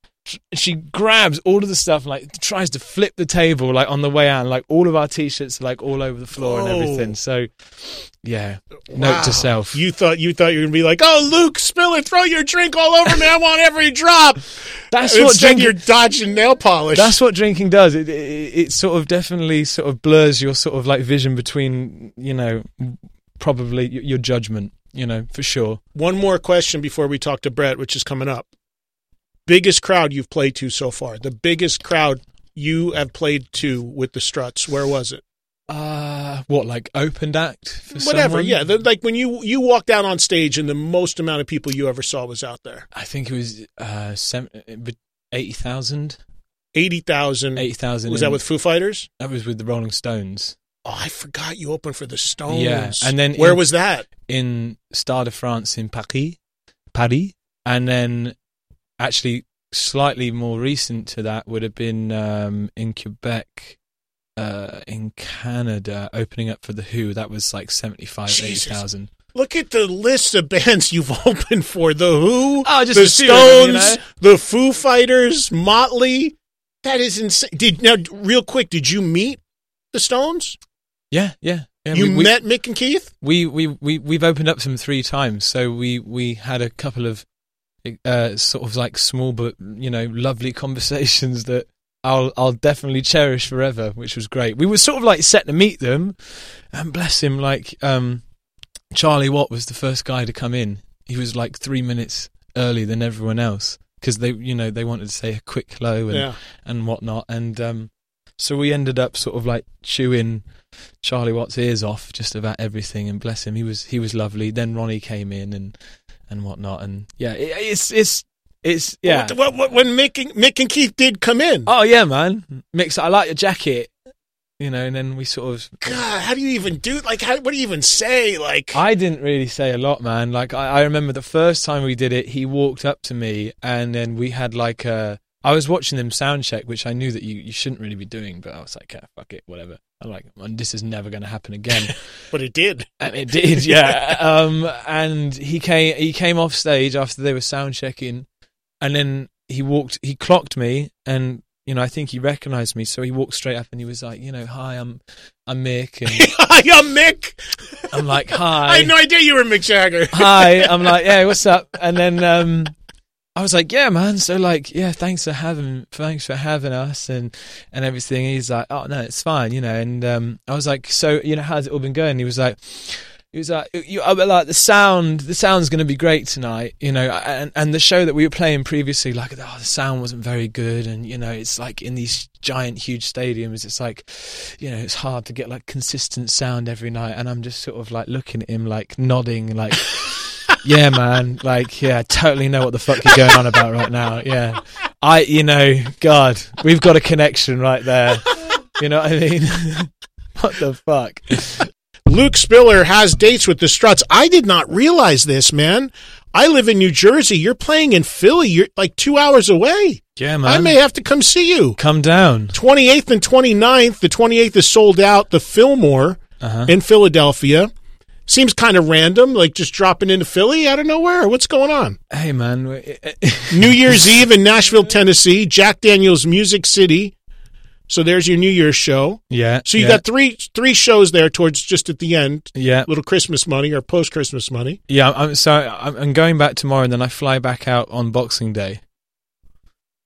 she grabs all of the stuff like tries to flip the table like on the way out. Like all of our t-shirts like all over the floor and Oh. everything. So yeah, Wow. note to self. You thought you thought you were gonna be like, oh, Luke, spill it, throw your drink all over me. I want every drop. That's what drinking. you're dodging nail polish. That's what drinking does. It, it it sort of definitely sort of blurs your sort of like vision between you know probably your judgment. You know for sure. One more question before we talk to Bret, which is coming up. Biggest crowd you've played to so far? The biggest crowd you have played to with the Struts. Where was it? Uh what like opened act? For Whatever. someone? Yeah, the, like when you you walked out on stage and the most amount of people you ever saw was out there. I think it was uh sem- eighty thousand. Eighty thousand. Eighty thousand. Was that with Foo Fighters? That was with the Rolling Stones Oh, I forgot you opened for the Stones. Yeah, and then where in- was that? in Stade de France in Paris, Paris, and then actually slightly more recent to that would have been um, in Quebec. Uh, in Canada, opening up for the Who, that was like 75, Jesus. 80,000. Look at the list of bands you've opened for: the Who, Oh, just the of them, you Stones, know? the Foo Fighters, Motley. That is insane. Did now, real quick, did you meet the Stones? Yeah, yeah. yeah you we, we- met Mick and Keith. we we we we've opened up some three times so we we had a couple of uh sort of like small but you know lovely conversations that I'll I'll definitely cherish forever which was great we were sort of like set to meet them and bless him like um Charlie Watt was the first guy to come in he was like 3 minutes early than everyone else because they you know they wanted to say a quick hello and Yeah. and whatnot. And um, so we ended up sort of like chewing Charlie Watt's ears off just about everything. And bless him, he was he was lovely. Then Ronnie came in and and whatnot. And yeah, it, it's it's it's yeah. What, what, what, when Mick and, Mick and Keith did come in, Oh yeah, man. Mix. I like your jacket. You know, and then we sort of. God, how do you even do? Like, how, what do you even say? Like, I didn't really say a lot, man. Like I, I remember the first time we did it, he walked up to me, and then we had like a. I was watching them sound check, which I knew that you, you shouldn't really be doing, but I was like, yeah, fuck it, whatever. I'm like, this is never going to happen again. but it did. And it did, yeah. um, and he came he came off stage after they were sound checking, and then he walked. He clocked me and you know, I think he recognized me, so he walked straight up and he was like, you know, hi, I'm I'm Mick, and Hi, I'm Mick. I'm like, hi. I had no idea you were Mick Jagger. hi. I'm like, yeah, what's up? And then um, I was like, yeah, man. So like, yeah, thanks for having, thanks for having us and and everything. He's like, oh no, it's fine, you know. And um, I was like, so you know, how's it all been going? He was like. He was like, you, I like the sound, the sound's going to be great tonight, you know, and and the show that we were playing previously, like, oh, the sound wasn't very good, and you know, it's like in these giant, huge stadiums, it's like, you know, it's hard to get like consistent sound every night, and I'm just sort of like looking at him, like nodding, like, yeah, man, like, yeah, I totally know what the fuck you're going on about right now, yeah, I, you know, God, we've got a connection right there, you know what I mean? what the fuck? Luke Spiller has dates with the Struts. I did not realize this, man. I live in New Jersey. You're playing in Philly. You're like two hours away. Yeah, man. I may have to come see you. come down. 28th and 29th. The 28th is sold out. The Fillmore Uh-huh. in Philadelphia. Seems kind of random, like just dropping into Philly out of nowhere. What's going on? Hey, man. Eh, eh. New Year's Eve in Nashville, Tennessee. Jack Daniels Music City. So there's your New Year's show. Yeah. So you yeah, got three three shows there towards just at the end. yeah, Little Christmas money or post Christmas money. yeah. I'm so I'm, I'm going back tomorrow, and then I fly back out on Boxing Day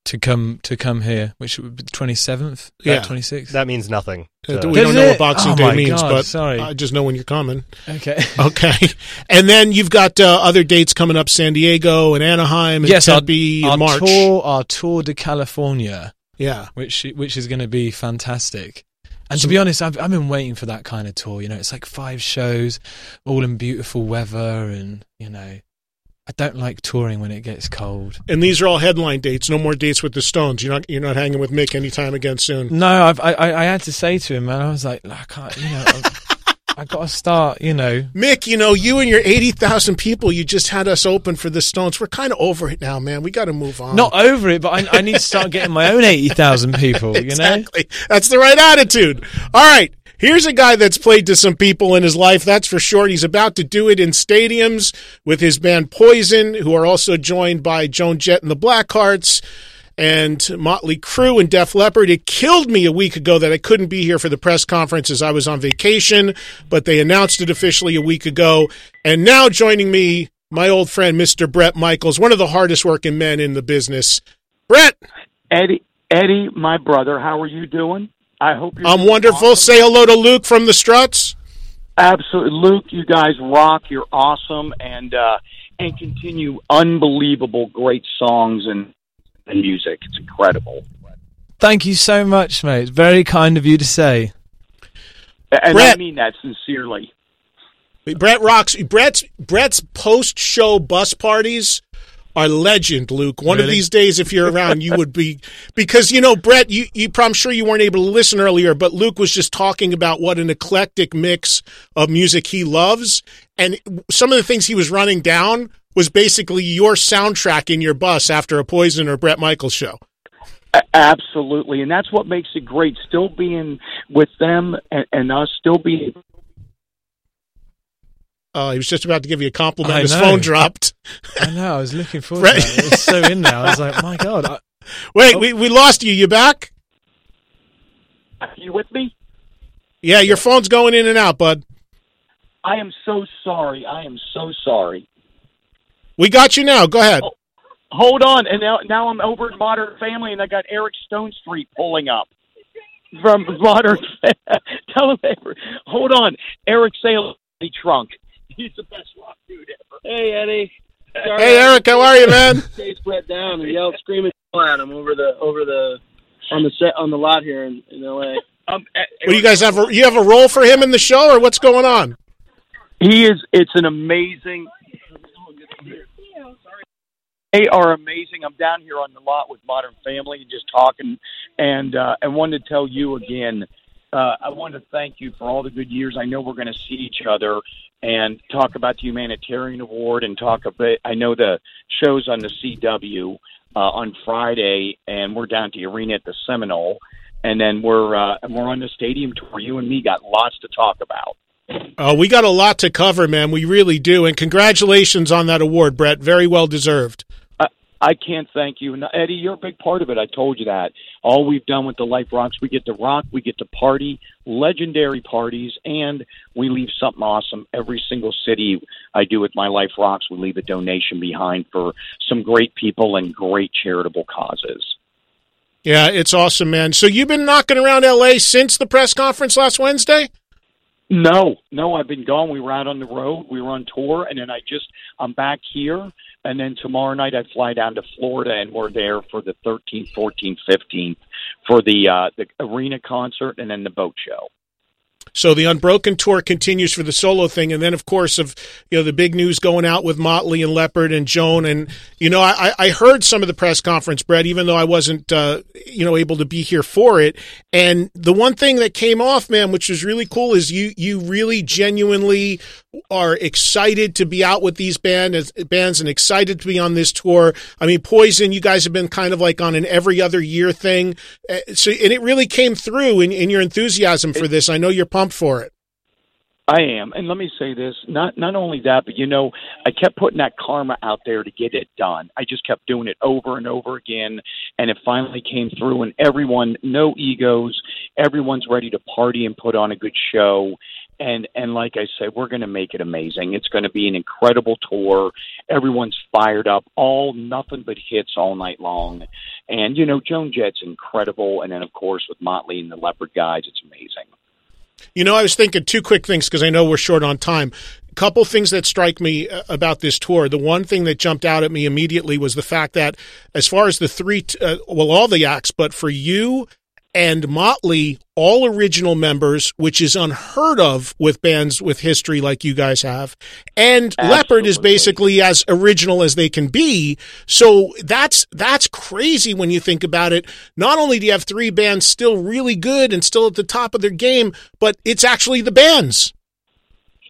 to come to come here, which would be 27th, Yeah. twenty sixth. That means nothing. Uh, to- we don't know it? what Boxing Oh Day means, God, but sorry. I just know when you're coming. Okay. Okay. and then you've got uh, other dates coming up: San Diego and Anaheim and yes, our, Tempe our in March. tour, our tour de California, Yeah. which which is going to be fantastic. And to be honest, I've I've been waiting for that kind of tour. You know, it's like five shows, all in beautiful weather, and you know, I don't like touring when it gets cold. And these are all headline dates. No more dates with the Stones. You're not you're not hanging with Mick anytime again soon. No, I've, I I I had to say to him, man. I was like, I can't, you know, I've, got to start, you know. Mick, you know, you and your 80,000 people, you just had us open for the Stones. We're kind of over it now, man. We got to move on. Not over it, but I, I need to start getting my own eighty thousand people. You know, exactly. That's the right attitude. All right. Here's a guy that's played to some people in his life, that's for sure. He's about to do it in stadiums with his band Poison, who are also joined by Joan Jett and the Blackhearts and Motley Crue and Def Leppard. It killed me a week ago that I couldn't be here for the press conference as I was on vacation, but they announced it officially a week ago. And now joining me, my old friend, Mr. Bret Michaels, one of the hardest working men in the business. Bret, Eddie, Eddie, my brother, how are you doing? I hope you're. I'm wonderful. awesome. Say hello to Luke from the Struts. Absolutely, Luke. You guys rock. You're awesome, and uh, and continue unbelievable, great songs and and music. It's incredible, thank you so much, mate. It's very kind of you to say. and I mean that sincerely. Bret rocks. Bret's Bret's post show bus parties are legend, Luke. One of these days, if you're around, you would be because you know Bret. You, you I'm sure you weren't able to listen earlier, but Luke was just talking about what an eclectic mix of music he loves, and some of the things he was running down was basically your soundtrack in your bus after a Poison or Bret Michaels show. Absolutely, and that's what makes it great. Still being with them and, and us, still being Uh, he was just about to give you a compliment. I His know. phone dropped. I know. I was looking forward Right. to that. It was so in there. I was like, my god. I, Wait, we, we lost you. You back? Are you with me? Yeah, your phone's going in and out, bud. I am so sorry. I am so sorry. We got you now. Go ahead. Hold on, and now now I'm over at Modern Family, and I got Eric Stone Street pulling up from Modern. Tell him, hold on, Eric Sale the trunk. He's the best rock dude ever. Hey Eddie. Sorry Hey, Eric, how are you, man? Chase Bret down and yelled screaming at him over the over the on the set on the lot here in, in LA. Um, What do you guys have? A, you have a role for him in the show, or what's going on? He is. It's an amazing. They are amazing. I'm down here on the lot with Modern Family, just talking, and uh, I wanted to tell you again. Uh, I want to thank you for all the good years. I know we're going to see each other and talk about the humanitarian award and talk a bit. I know the shows on the CW uh, on Friday, and we're down at the arena at the Seminole, and then we're uh, we're on the stadium tour. You and me got lots to talk about. Uh, we got a lot to cover, man. We really do. And congratulations on that award, Bret. Very well deserved. I can't thank you. And Eddie, you're a big part of it. I told you that. All we've done with the Life Rocks, we get to rock, we get to party, legendary parties, and we leave something awesome. Every single city I do with my Life Rocks, we leave a donation behind for some great people and great charitable causes. Yeah, it's awesome, man. So you've been knocking around LA since the press conference last Wednesday? No, no, I've been gone. We were out on the road. We were on tour, and then I just I'm back here, and then tomorrow night I fly down to Florida, and we're there for the 13th, 14th, 15th for the uh, the arena concert, and then the boat show. So the Unbroken tour continues for the solo thing, and then of course of you know the big news going out with Motley and Leppard and Joan, and you know I, I heard some of the press conference, Bret, even though I wasn't uh, you know able to be here for it. And the one thing that came off, man, which was really cool, is you you really genuinely are excited to be out with these band bands and excited to be on this tour. I mean, Poison, you guys have been kind of like on an every other year thing, uh, so and it really came through in, in your enthusiasm for this. I know you're pumped for it. I am, and let me say this: not not only that, but you know, I kept putting that karma out there to get it done. I just kept doing it over and over again, and it finally came through. And everyone, no egos, everyone's ready to party and put on a good show. And and like I said, we're going to make it amazing. It's going to be an incredible tour. Everyone's fired up, all nothing but hits all night long. And you know, Joan Jett's incredible, and then of course with Motley and the Leppard guys, it's amazing. You know, I was thinking two quick things because I know we're short on time. A couple things that strike me uh, about this tour. The one thing that jumped out at me immediately was the fact that, as far as the three, uh, well, all the acts, but for you and Motley, all original members, which is unheard of with bands with history like you guys have. And Absolutely. Leppard is basically as original as they can be. So that's that's crazy when you think about it. Not only do you have three bands still really good and still at the top of their game, but it's actually the bands.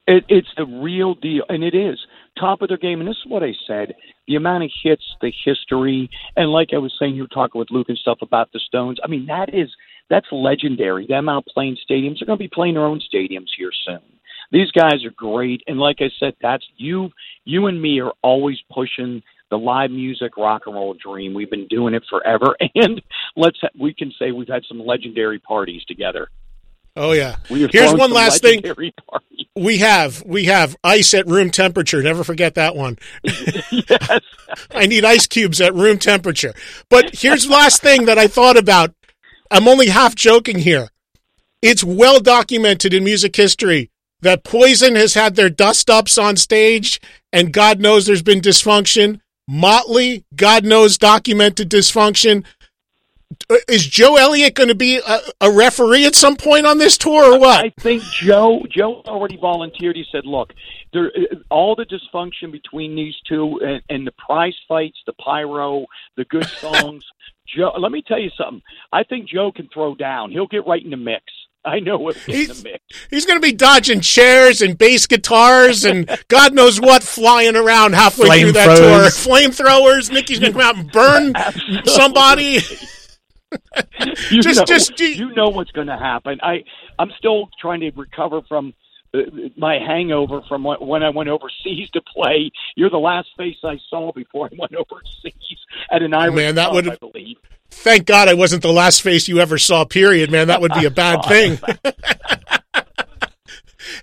It, it's the real deal, and it is top of their game. And this is what I said: the amount of hits, the history, and like I was saying, you were talking with Luke and stuff about the Stones. I mean, that is that's legendary. Them out playing stadiums. They're going to be playing their own stadiums here soon. These guys are great, and like I said, that's you. You and me are always pushing the live music rock and roll dream. We've been doing it forever, and let's we can say we've had some legendary parties together. Oh yeah. Here's one last thing. We have we have ice at room temperature. Never forget that one. yes. I need ice cubes at room temperature. But here's the last thing that I thought about. I'm only half joking here. It's well documented in music history that Poison has had their dust ups on stage, and God knows there's been dysfunction. Motley, God knows, documented dysfunction is Joe Elliott going to be a, a, referee at some point on this tour or what? I think Joe Joe already volunteered. He said, "Look, there, all the dysfunction between these two and, and the prize fights, the pyro, the good songs. Joe, let me tell you something. I think Joe can throw down. He'll get right in the mix." I know what's in he's, the mix. He's going to be dodging chairs and bass guitars and God knows what flying around halfway Flame through that throwers. tour. Flamethrowers. Nikki's going to come out and burn somebody. you just, know, just you know what's going to happen. I I'm still trying to recover from uh, my hangover from when I went overseas to play. You're the last face I saw before I went overseas at an Irish man. That would I believe. Thank God I wasn't the last face you ever saw. Period, man. That would be a bad thing.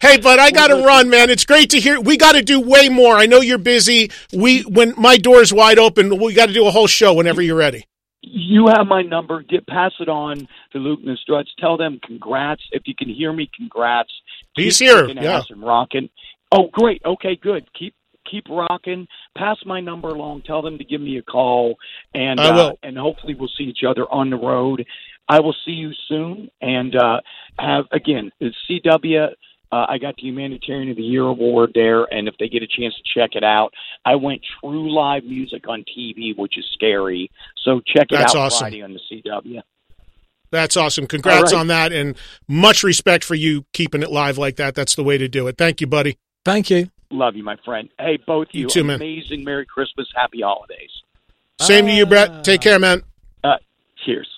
Hey, but I got to run, man. It's great to hear. We got to do way more. I know you're busy. We when my door's wide open, we got to do a whole show whenever you're ready you have my number. Get pass it on to Luke and the Struts. Tell them congrats. If you can hear me, congrats. He's keep here. Yeah. And rocking. Oh, great. Okay, good. Keep keep rocking. Pass my number along. Tell them to give me a call, and uh, and hopefully we'll see each other on the road. I will see you soon, and uh, have again CW uh, I got the Humanitarian of the Year award there, and if they get a chance to check it out, I went true live music on TV, which is scary. So check it That's out awesome. Friday on the CW. That's awesome. Congrats right. on that, and much respect for you keeping it live like that. That's the way to do it. Thank you, buddy. Thank you. Love you, my friend. Hey, both you. You too, man. Amazing. Merry Christmas. Happy holidays. Same uh, to you, Bret. Take care, man. Uh, cheers.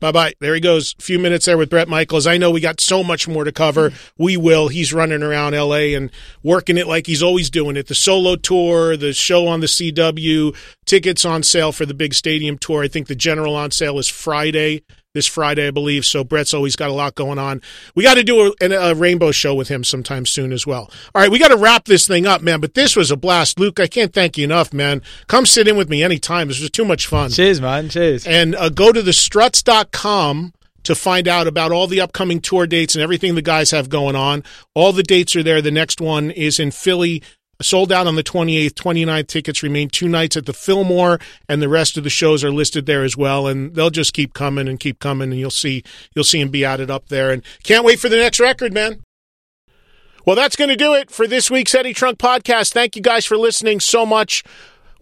Bye bye. There he goes. A few minutes there with Bret Michaels. I know we got so much more to cover. Mm-hmm. We will. He's running around LA and working it like he's always doing it. The solo tour, the show on the CW, tickets on sale for the big stadium tour. I think the general on sale is Friday this Friday, I believe. So Bret's always got a lot going on. We got to do a, a, rainbow show with him sometime soon as well. All right, we got to wrap this thing up, man. But this was a blast, Luke. I can't thank you enough, man. Come sit in with me anytime. This was too much fun. Cheers, man. Cheers. And uh, go to the struts.com to find out about all the upcoming tour dates and everything the guys have going on. All the dates are there. The next one is in Philly sold out on the 28th 29th tickets remain. Two nights at the fillmore and the rest of the shows are listed there as well and they'll just keep coming and keep coming and you'll see you'll see them be added up there and can't wait for the next record man. Well that's going to do it for this week's eddie trunk podcast. Thank you guys for listening so much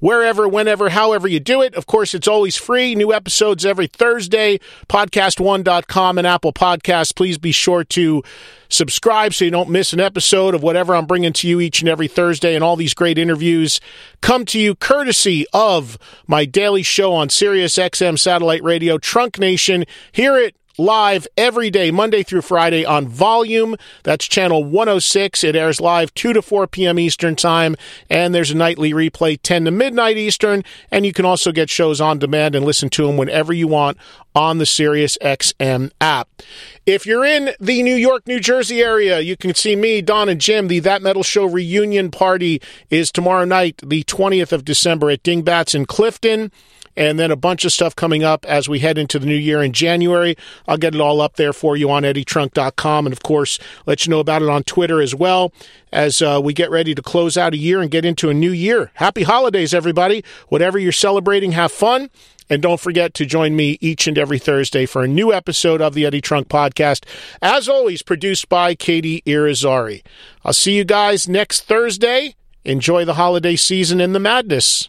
wherever, whenever, however you do it. Of course, it's always free. New episodes every Thursday. Podcast1.com and Apple Podcasts. Please be sure to subscribe so you don't miss an episode of whatever I'm bringing to you each and every Thursday. And all these great interviews come to you courtesy of my daily show on Sirius XM Satellite Radio, Trunk Nation. Hear it live every day, Monday through Friday on Volume. That's channel 106. It airs live 2 to 4 p.m. Eastern Time, and there's a nightly replay 10 to midnight Eastern. And you can also get shows on demand and listen to them whenever you want on the Sirius XM app. If you're in the New York, New Jersey area, you can see me, Don, and Jim. The That Metal Show reunion party is tomorrow night, the 20th of December at Dingbatz in Clifton and then a bunch of stuff coming up as we head into the new year in January. I'll get it all up there for you on eddietrunk.com and, of course, let you know about it on Twitter as well as uh, we get ready to close out a year and get into a new year. Happy holidays, everybody. Whatever you're celebrating, have fun. And don't forget to join me each and every Thursday for a new episode of the Eddie Trunk Podcast. As always, produced by Katie Irizarry. I'll see you guys next Thursday. Enjoy the holiday season and the madness.